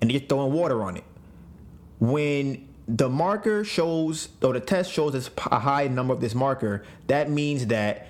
And you're throwing water on it. When the marker shows, or the test shows a high number of this marker, that means that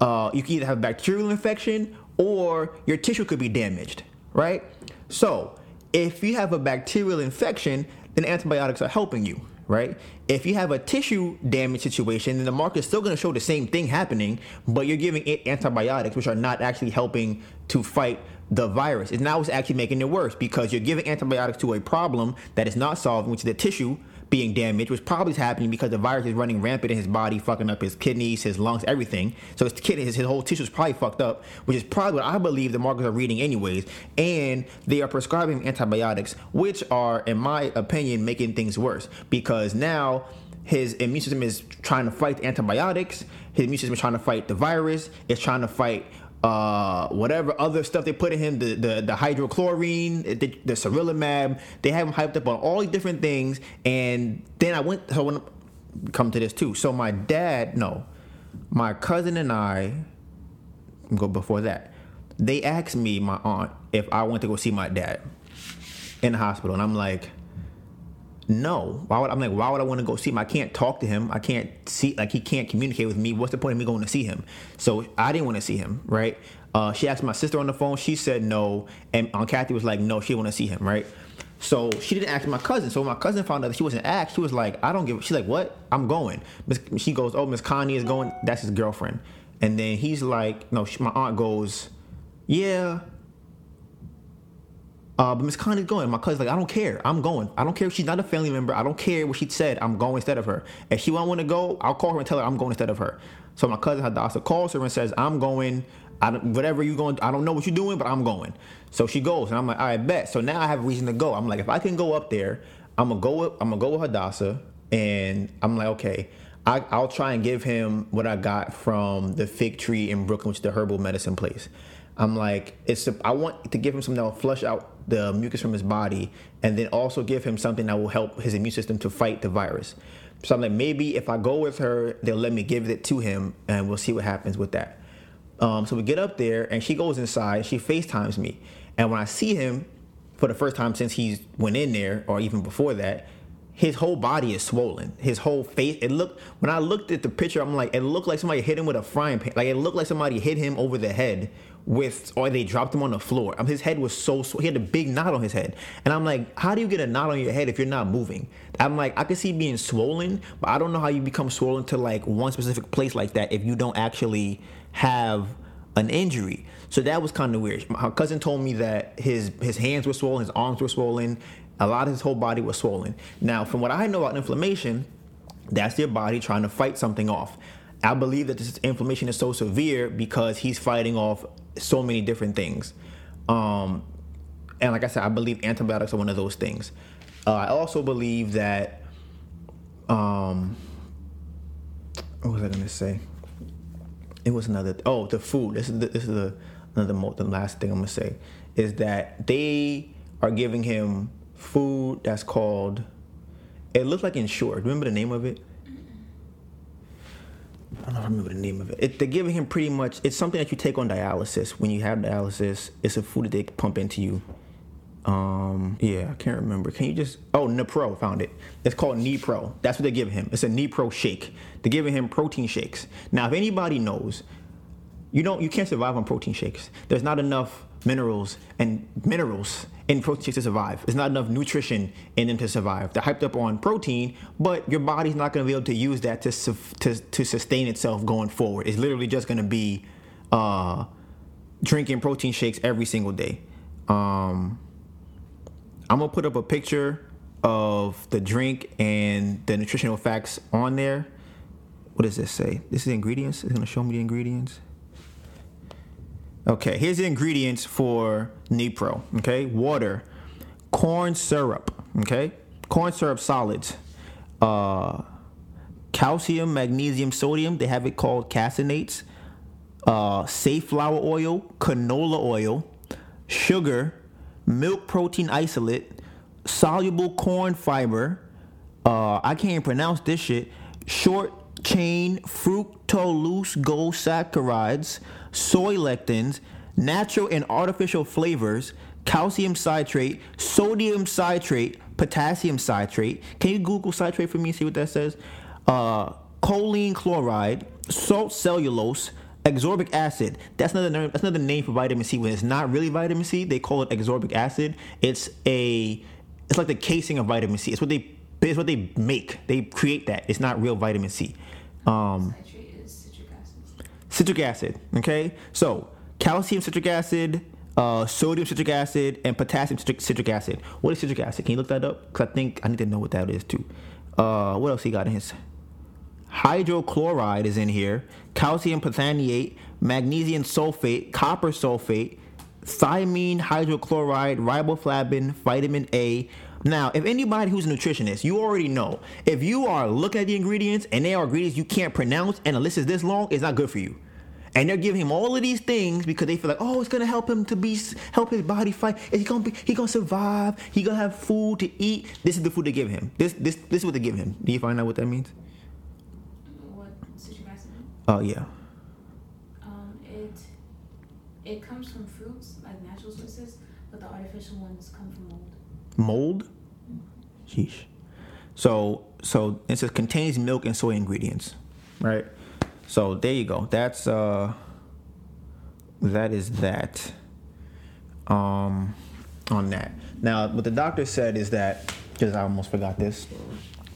uh, you can either have bacterial infection or your tissue could be damaged, right? So, if you have a bacterial infection, then antibiotics are helping you right? If you have a tissue damage situation, then the market is still going to show the same thing happening, but you're giving it antibiotics, which are not actually helping to fight the virus. It's now it's actually making it worse because you're giving antibiotics to a problem that is not solving, which is the tissue being damaged, which probably is happening because the virus is running rampant in his body, fucking up his kidneys, his lungs, everything. So his kidneys, his, his whole tissue is probably fucked up, which is probably what I believe the markers are reading anyways. And they are prescribing antibiotics, which are, in my opinion, making things worse because now his immune system is trying to fight the antibiotics. His immune system is trying to fight the virus. It's trying to fight uh, whatever other stuff they put in him, the the, the hydrochlorine, the, the sarilumab. They have him hyped up on all these different things. And then I went, so want to come to this too. So my dad, no, my cousin and I, go before that, they asked me, my aunt, if I went to go see my dad in the hospital. And I'm like, no. Why would I'm like, why would I want to go see him? I can't talk to him. I can't see like he can't communicate with me. What's the point of me going to see him? So I didn't want to see him, right? Uh, she asked my sister on the phone. She said no, and Aunt Kathy was like, no, she want to see him, right? So she didn't ask my cousin. So my cousin found out that she wasn't asked. She was like, I don't give. She's like, what? I'm going. She goes, oh, Miss Connie is going. That's his girlfriend. And then he's like, no. She, my aunt goes, yeah. Uh, but Miss Connie's going. My cousin's like, I don't care. I'm going. I don't care if she's not a family member. I don't care what she said. I'm going instead of her. If she won't want to go, I'll call her and tell her I'm going instead of her. So my cousin Hadassah calls her and says, I'm going. I don't, whatever you're going, I don't know what you're doing, but I'm going. So she goes, and I'm like, I bet. So now I have a reason to go. I'm like, if I can go up there, I'm gonna go. With, I'm gonna go with Hadassah, and I'm like, okay. I, I'll try and give him what I got from the fig tree in Brooklyn, which is the herbal medicine place. I'm like, it's. I want to give him something that will flush out the mucus from his body, and then also give him something that will help his immune system to fight the virus. So I'm like, maybe if I go with her, they'll let me give it to him, and we'll see what happens with that. Um, so we get up there, and she goes inside. She FaceTimes me, and when I see him for the first time since he's went in there, or even before that, his whole body is swollen. His whole face. It looked when I looked at the picture, I'm like, it looked like somebody hit him with a frying pan. Like it looked like somebody hit him over the head with, or they dropped him on the floor. Mean, his head was so. He had a big knot on his head, and I'm like, how do you get a knot on your head if you're not moving? I'm like, I can see being swollen, but I don't know how you become swollen to like one specific place like that if you don't actually have an injury. So that was kind of weird. My cousin told me that his his hands were swollen, his arms were swollen, a lot of his whole body was swollen. Now, from what I know about inflammation, that's your body trying to fight something off. I believe that this inflammation is so severe because he's fighting off so many different things. Um, and like I said, I believe antibiotics are one of those things. Uh, I also believe that. Um, what was I to say? It was another. Oh, the food. This is the, this is the another the last thing I'm to say is that they are giving him food that's called. It looks like Ensure. Remember the name of it? I don't remember the name of it. it. They're giving him pretty much. It's something that you take on dialysis. When you have dialysis, it's a food that they pump into you. Um, yeah, I can't remember. Can you just? Oh, Nepro found it. It's called Nepro. That's what they give him. It's a Nepro shake. They're giving him protein shakes. Now, if anybody knows, you don't. You can't survive on protein shakes. There's not enough minerals and minerals in protein shakes to survive. There's not enough nutrition in them to survive. They're hyped up on protein, but your body's not going to be able to use that to, to, to sustain itself going forward. It's literally just going to be uh, drinking protein shakes every single day. Um, I'm going to put up a picture of the drink and the nutritional facts on there. What does this say? This is ingredients. It's going to show me the ingredients. Okay, here's the ingredients for Nepro. Okay, water, corn syrup. Okay, corn syrup solids, uh, calcium, magnesium, sodium. They have it called casinates. Uh, flour oil, canola oil, sugar, milk protein isolate, soluble corn fiber. Uh, I can't even pronounce this shit. Short chain fructose soy lectins, natural and artificial flavors, calcium citrate, sodium citrate, potassium citrate. Can you Google citrate for me and see what that says? Uh, choline chloride, salt cellulose, Ascorbic acid. That's another that's another name for vitamin C. When it's not really vitamin C, they call it ascorbic acid. It's a it's like the casing of vitamin C. It's what they it's what they make. They create that. It's not real vitamin C. Um. Citric acid. Okay, so calcium citric acid, uh, sodium citric acid, and potassium citric, citric acid. What is citric acid? Can you look that up? Because I think I need to know what that is too. Uh, what else he got in his? Hydrochloride is in here. Calcium pentanate, magnesium sulfate, copper sulfate, thiamine hydrochloride, riboflavin, vitamin A, now, if anybody who's a nutritionist, you already know if you are looking at the ingredients and they are ingredients you can't pronounce and the list is this long, it's not good for you. And they're giving him all of these things because they feel like, oh, it's gonna help him to be help his body fight. Is he gonna be he gonna survive? He gonna have food to eat. This is the food they give him. This this this is what they give him. Do you find out what that means? What acid? Oh yeah. Um, it it comes from fruits like natural sources, but the artificial ones come from mold. Mold. Sheesh. So so it says contains milk and soy ingredients, right? So there you go. That's uh that is that. Um on that. Now what the doctor said is that because I almost forgot this.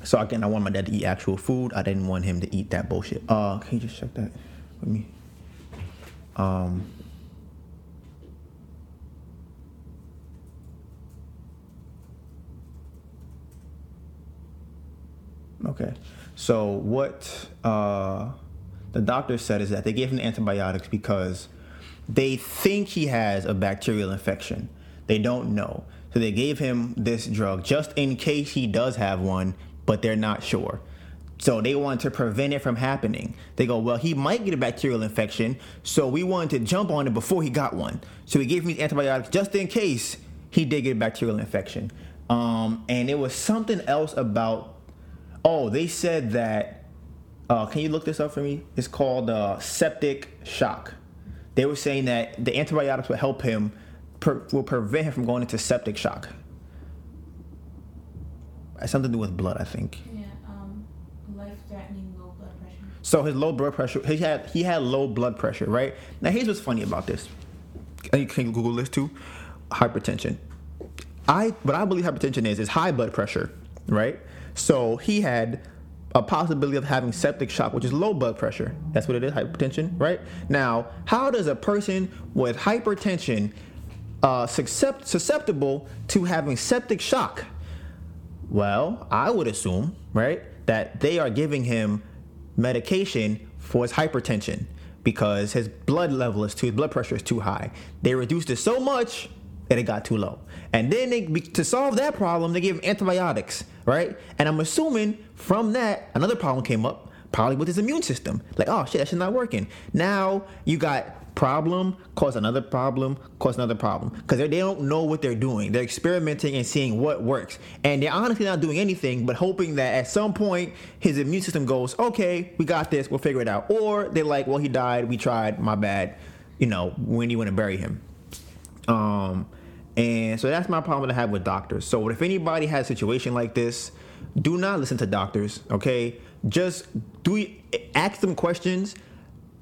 So again, I want my dad to eat actual food. I didn't want him to eat that bullshit. Uh, can you just check that with me? Um, Okay. So what uh, the doctor said is that they gave him the antibiotics because they think he has a bacterial infection. They don't know. So they gave him this drug just in case he does have one, but they're not sure. So they wanted to prevent it from happening. They go, well, he might get a bacterial infection, so we wanted to jump on it before he got one. So we gave him antibiotics just in case he did get a bacterial infection. Um, and it was something else about. Oh, they said that. Uh, can you look this up for me? It's called uh, septic shock. They were saying that the antibiotics would help him, per, will prevent him from going into septic shock. It's something to do with blood, I think. Yeah, um, life-threatening low blood pressure. So his low blood pressure, he had he had low blood pressure, right? Now here's what's funny about this. And you can Google this too. Hypertension. I what I believe hypertension is is high blood pressure, right? So he had a possibility of having septic shock, which is low blood pressure. That's what it is, hypertension, right? Now, how does a person with hypertension uh, suscept- susceptible to having septic shock? Well, I would assume, right, that they are giving him medication for his hypertension because his blood level is too, his blood pressure is too high. They reduced it so much that it got too low. And then they, to solve that problem, they him antibiotics, right? And I'm assuming from that, another problem came up, probably with his immune system. Like, oh shit, that shit's not working. Now you got problem cause another problem cause another problem because they don't know what they're doing they're experimenting and seeing what works and they're honestly not doing anything but hoping that at some point his immune system goes okay we got this we'll figure it out or they're like well he died we tried my bad you know when you want to bury him um and so that's my problem to have with doctors so if anybody has a situation like this do not listen to doctors okay just do ask them questions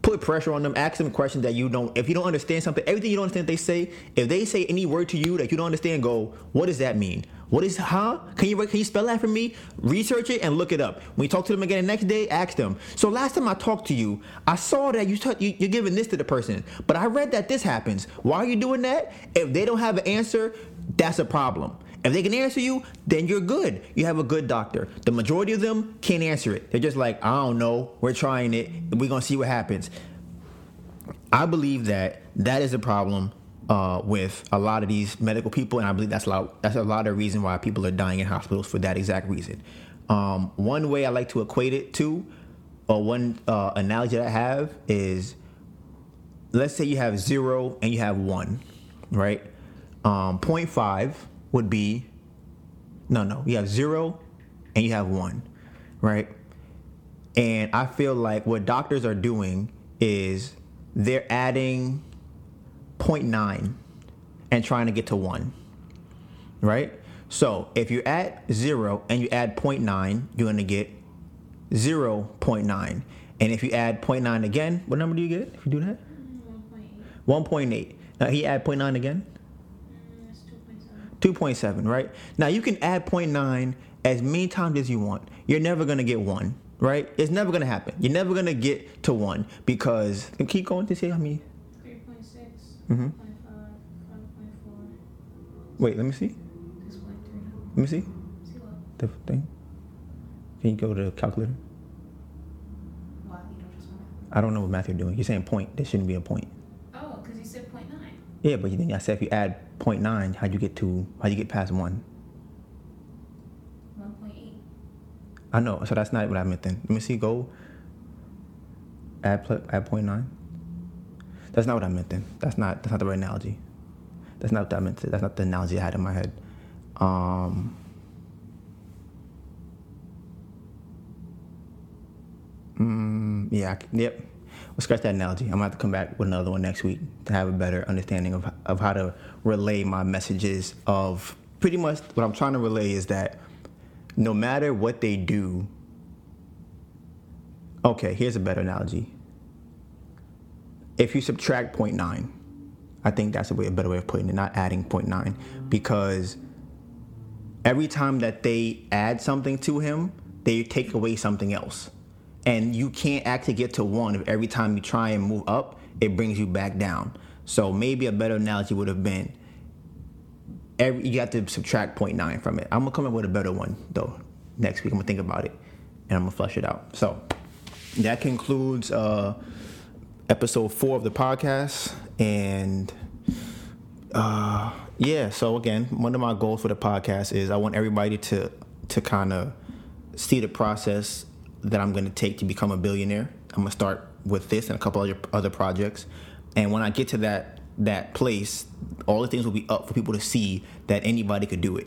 put pressure on them, ask them questions that you don't. If you don't understand something, everything you don't understand, they say. If they say any word to you that you don't understand, go. What does that mean? What is huh? Can you can you spell that for me? Research it and look it up. When you talk to them again the next day, ask them. So last time I talked to you, I saw that you, t- you are giving this to the person, but I read that this happens. Why are you doing that? If they don't have an answer, that's a problem. If they can answer you, then you're good. You have a good doctor. The majority of them can't answer it. They're just like, I don't know. We're trying it. We're gonna see what happens. I believe that that is a problem uh, with a lot of these medical people, and I believe that's a lot. That's a lot of reason why people are dying in hospitals for that exact reason. Um, one way I like to equate it to, or one uh, analogy that I have is, let's say you have zero and you have one, right? Um, 0.5 would be, no, no, you have zero and you have one, right? And I feel like what doctors are doing is they're adding 0.9 and trying to get to 1. Right? So if you're at 0 and you add 0.9, you're going to get 0.9. And if you add 0.9 again, what number do you get if you do that? 1.8. 1.8. Now he add 0.9 again? 2.7, right? Now you can add 0.9 as many times as you want. You're never going to get 1 right? It's never gonna happen. You're never gonna get to one because and keep going to see how many. Point. Mm-hmm. Wait, let me see. Let me see. See? The thing. Can you go to the calculator? What? You don't just want I don't know what math you're doing. You're saying point. There shouldn't be a point. Oh, because you said point nine. Yeah, but then I said if you add 0.9, how'd you get to how'd you get past one? One point eight. I know, so that's not what I meant then. Let me see, go add add point nine. That's not what I meant then. That's not that's not the right analogy. That's not what I meant. To, that's not the analogy I had in my head. Um, mm, yeah, yep. We'll scratch that analogy. I'm gonna have to come back with another one next week to have a better understanding of of how to relay my messages. Of pretty much what I'm trying to relay is that no matter what they do. Okay, here's a better analogy. If you subtract 0.9, I think that's a, way, a better way of putting it, not adding 0.9, because every time that they add something to him, they take away something else. And you can't actually get to one if every time you try and move up, it brings you back down. So maybe a better analogy would have been every you have to subtract 0.9 from it. I'm gonna come up with a better one though next week. I'm gonna think about it and I'm gonna flush it out. So that concludes uh, episode four of the podcast. And uh, yeah, so again, one of my goals for the podcast is I want everybody to to kind of see the process that I'm going to take to become a billionaire. I'm going to start with this and a couple other other projects. And when I get to that that place, all the things will be up for people to see that anybody could do it.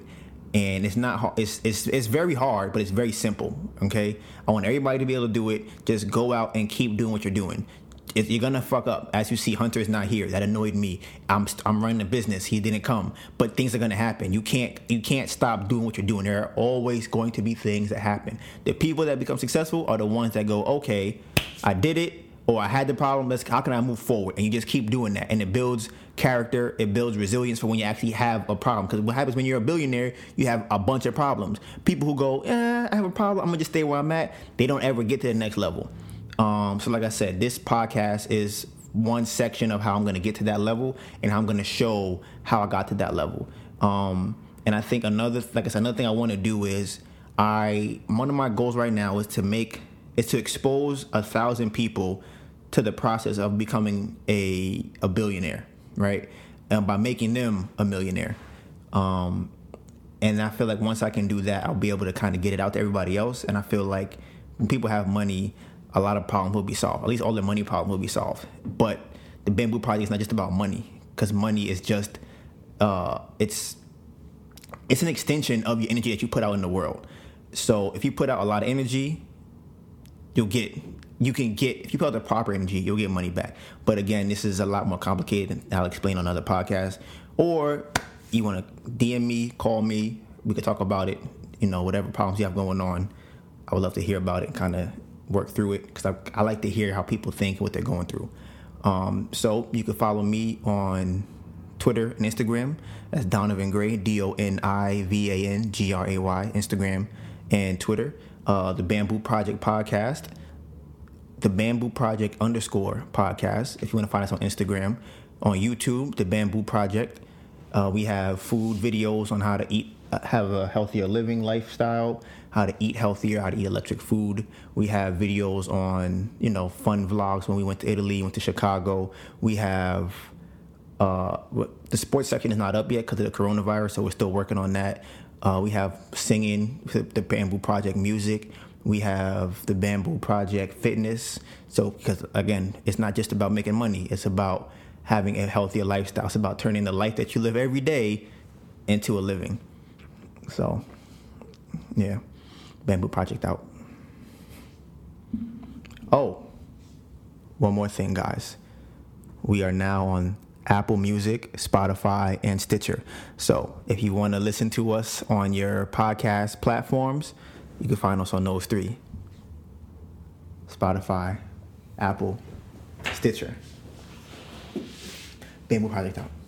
And it's not hard. It's, it's it's very hard, but it's very simple. Okay, I want everybody to be able to do it. Just go out and keep doing what you're doing. If you're gonna fuck up, as you see, Hunter is not here. That annoyed me. I'm I'm running a business. He didn't come, but things are gonna happen. You can't you can't stop doing what you're doing. There are always going to be things that happen. The people that become successful are the ones that go, okay, I did it or I had the problem. Let's how can I move forward? And you just keep doing that, and it builds character. It builds resilience for when you actually have a problem. Because what happens when you're a billionaire, you have a bunch of problems. People who go, eh, I have a problem. I'm gonna just stay where I'm at. They don't ever get to the next level. Um, so, like I said, this podcast is one section of how I'm gonna get to that level, and how I'm gonna show how I got to that level. Um, and I think another, like I said, another thing I want to do is I one of my goals right now is to make is to expose a thousand people to the process of becoming a a billionaire, right? And by making them a millionaire. Um, and I feel like once I can do that, I'll be able to kind of get it out to everybody else. And I feel like when people have money, a lot of problems will be solved. At least all the money problems will be solved. But the bamboo project is not just about money, because money is just uh, it's it's an extension of your energy that you put out in the world. So if you put out a lot of energy, you'll get you can get if you put out the proper energy, you'll get money back. But again, this is a lot more complicated, and I'll explain on other podcasts. Or you want to DM me, call me, we could talk about it. You know, whatever problems you have going on, I would love to hear about it, kind of work through it because I, I like to hear how people think and what they're going through. Um, so you can follow me on Twitter and Instagram. That's Donivan Gray, D O N I V A N G R A Y, Instagram and Twitter. Uh, the Bamboo Project Podcast the Bamboo Project underscore podcast. If you want to find us on Instagram, on YouTube, the Bamboo Project. Uh, we have food videos on how to eat, uh, have a healthier living lifestyle, how to eat healthier, how to eat electric food. We have videos on, you know, fun vlogs when we went to Italy, went to Chicago. We have uh, the sports section is not up yet because of the coronavirus, so we're still working on that. Uh, we have singing, the Bamboo Project music. We have the Bamboo Project Fitness. So, because again, it's not just about making money, it's about having a healthier lifestyle. It's about turning the life that you live every day into a living. So, yeah, Bamboo Project out. Oh, one more thing, guys. We are now on Apple Music, Spotify, and Stitcher. So if you want to listen to us on your podcast platforms, you can find us on those three Spotify, Apple, Stitcher. Bamboo Project out.